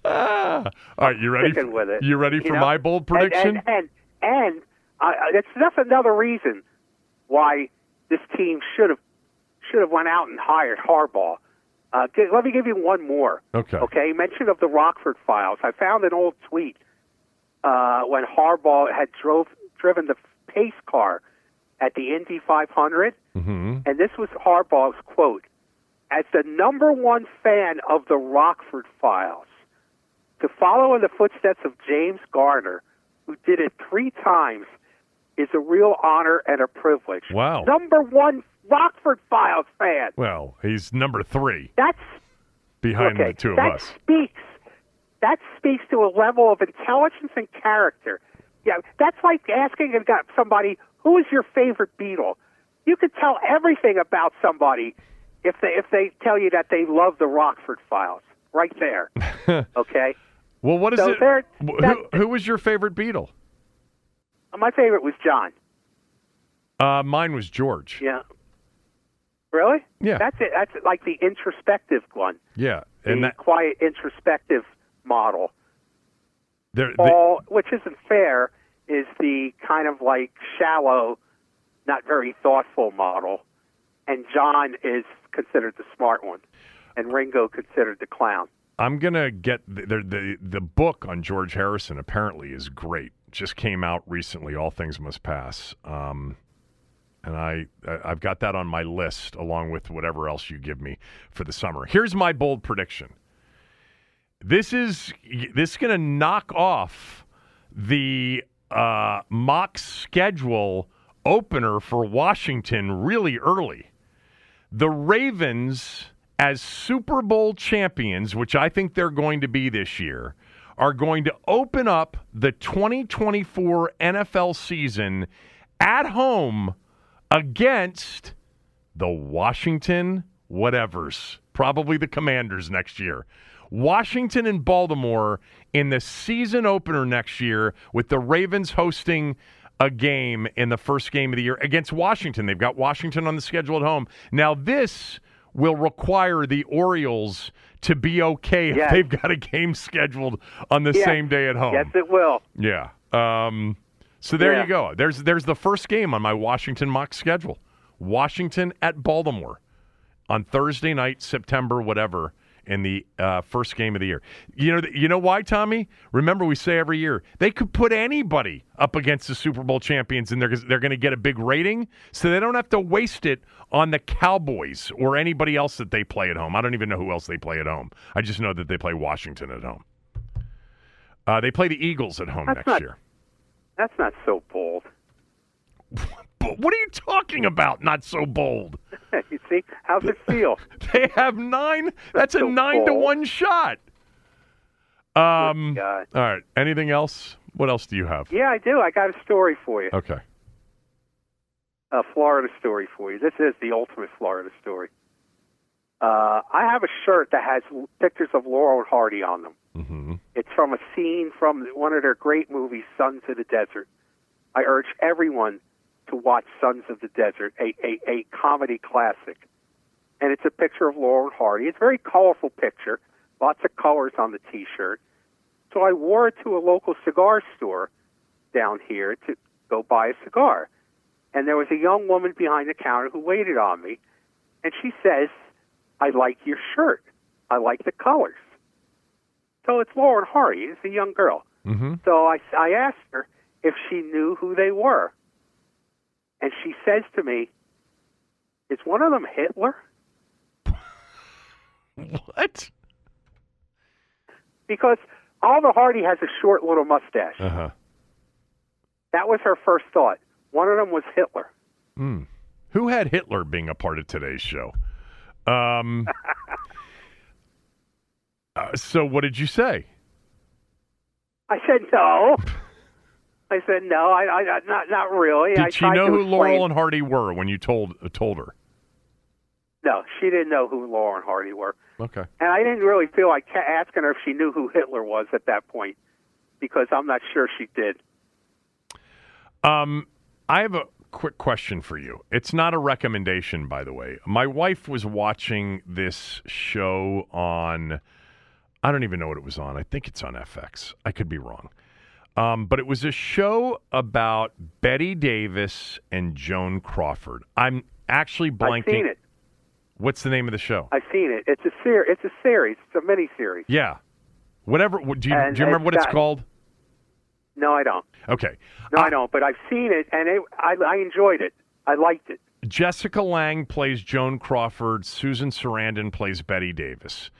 Ah. All right, you ready? Sticking with it. You ready You for know? my bold prediction? And and, and uh, that's that's another reason why this team should have should have went out and hired Harbaugh. Uh, let me give you one more. Okay. Okay. Mention of the Rockford files. I found an old tweet uh, when Harbaugh had drove driven the pace car at the Indy 500, hmm and this was Harbaugh's quote: "As the number one fan of the Rockford files, to follow in the footsteps of James Garner, who did it three times, is a real honor and a privilege." Wow. Number one Rockford Files fan. Well, he's number three That's behind okay. the two of that us. speaks. That speaks to a level of intelligence and character. Yeah, that's like asking somebody who is your favorite Beatle. You could tell everything about somebody if they if they tell you that they love the Rockford Files. Right there. *laughs* okay. Well, what is So it? there- that- who, who was your favorite Beatle? My favorite was John. Uh, mine was George. Yeah. Really? Yeah. That's it. That's like the introspective one. Yeah, The and that quiet introspective model. Paul, which isn't fair, is the kind of like shallow, not very thoughtful model, and John is considered the smart one, and Ringo considered the clown. I'm gonna get the, the the the book on George Harrison. Apparently, is great. Just came out recently. All things must pass. Um, and I- I've got that on my list along with whatever else you give me for the summer. Here's my bold prediction. This is this is gonna knock off the uh, mock schedule opener for Washington really early. The Ravens, as Super Bowl champions, which I think they're going to be this year, are going to open up the 2024 NFL season at home against the Washington whatevers, probably the Commanders next year. Washington and Baltimore in the season opener next year with the Ravens hosting a game in the first game of the year against Washington. They've got Washington on the schedule at home. Now, this will require the Orioles to be okay if they've got a game scheduled on the Yes. same day at home. Yes, it will. Yeah. Um, so there Yeah. you go. There's there's the first game on my Washington mock schedule. Washington at Baltimore on Thursday night, September whatever in the uh, first game of the year. You know, you know why, Tommy? Remember, we say every year they could put anybody up against the Super Bowl champions, and they're they're going to get a big rating, so they don't have to waste it on the Cowboys or anybody else that they play at home. I don't even know who else they play at home. I just know that they play Washington at home. Uh, they play the Eagles at home That's next not- year. That's not so bold. *laughs* But what are you talking about? Not so bold. *laughs* you see, how's it feel? *laughs* They have nine. That's a So nine to one shot. Um. All right. Anything else? What else do you have? Yeah, I do. I got a story for you. Okay. a Florida story for you. This is the ultimate Florida story. Uh, I have a shirt that has pictures of Laurel and Hardy on them. hmm It's from a scene from one of their great movies, Sons of the Desert. I urge everyone to watch Sons of the Desert, a, a, a comedy classic. And it's a picture of Laurel and Hardy. It's a very colorful picture, lots of colors on the T-shirt. So I wore it to a local cigar store down here to go buy a cigar. And there was a young woman behind the counter who waited on me, and she says, I like your shirt. I like the colors. So it's Lauren Hardy. It's a young girl. hmm So I, I asked her if she knew who they were. And she says to me, Is one of them Hitler? What? Because Oliver Hardy has a short little mustache. Uh huh. That was her first thought. One of them was Hitler. Mm. Who had Hitler being a part of today's show? Um. *laughs* uh, so what did you say? I said, No. *laughs* I said, No, I, I not, not really. I Did she tried know who explain- Laurel and Hardy were when you told uh, told her? No, she didn't know who Laurel and Hardy were. Okay. And I didn't really feel like asking her if she knew who Hitler was at that point because I'm not sure she did. Um, I have a quick question for you. It's not a recommendation, by the way. My wife was watching this show on. I don't even know what it was on. I think it's on FX. I could be wrong. Um, but it was a show about Bette Davis and Joan Crawford. I'm actually blanking. I've seen it. What's the name of the show? I've seen it. It's a ser- It's a series. It's a mini series. yeah. Whatever. Do you, And do you remember what it's got- called? No, I don't. Okay. No, I- I don't. But I've seen it, and it, I, I enjoyed it. I liked it. Jessica Lange plays Joan Crawford. Susan Sarandon plays Bette Davis.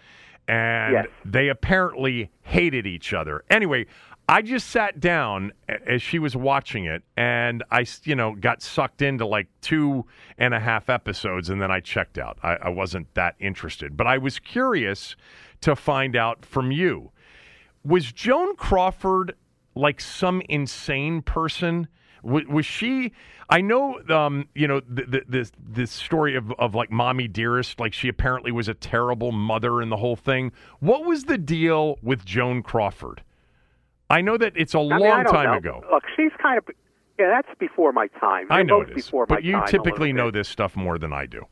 And Yes. they apparently hated each other. Anyway, I just sat down as she was watching it and I, you know, got sucked into like two and a half episodes and then I checked out. I, I wasn't that interested. But I was curious to find out from you was Joan Crawford like some insane person? Was, was she? I know, um, you know, the, the, this this story of, of like mommy dearest. Like she apparently was a terrible mother and the whole thing. What was the deal with Joan Crawford? I know that it's a I long mean, time know. ago. Look, she's kind of. Yeah, that's before my time. I They're know both it is, but you typically know this stuff more than I do.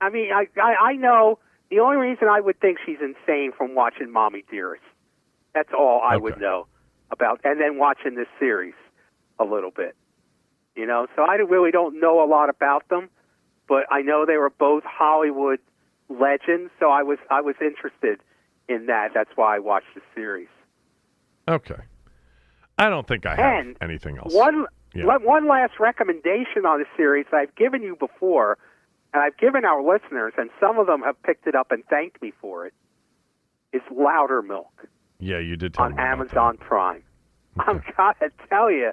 I mean, I, I I know the only reason I would think she's insane from watching Mommy Dearest. That's all I would know about, and then watching this series a little bit. You know, so I really don't know a lot about them, but I know they were both Hollywood legends. So I was I was interested in that. That's why I watched the series. Okay. I don't think I have And anything else. One Yeah. one- last recommendation on the series that I've given you before, and I've given our listeners, and some of them have picked it up and thanked me for it, is Loudermilk Yeah, you did tell on Amazon Prime. *laughs* I'm gotta tell you,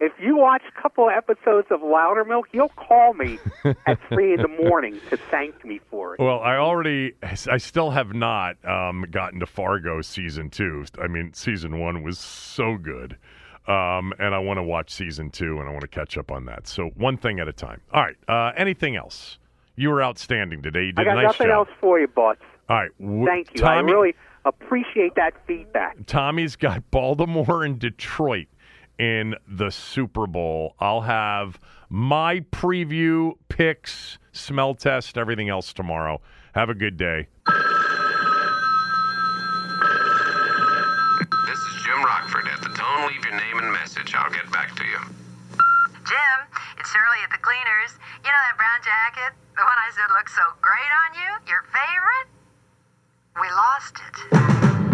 if you watch a couple of episodes of Loudermilk, you'll call me *laughs* at three in the morning to thank me for it. Well, I already, I still have not um, gotten to Fargo season two. I mean, season one was so good. Um, and I want to watch season two and I want to catch up on that. So, one thing at a time. All right. Uh, anything else? You were outstanding today. You did I got nice nothing job. else for you, Butts. All right. w- Thank you. Tommy, I really appreciate that feedback. Tommy's got Baltimore and Detroit in the Super Bowl. I'll have my preview, picks, smell test, everything else tomorrow. Have a good day. This is Jim Rockford. At the tone, leave your name and message. I'll get back to you. Jim, it's Shirley at the cleaners. You know that brown jacket? The one I said looks so great on you? Your favorite? We lost it.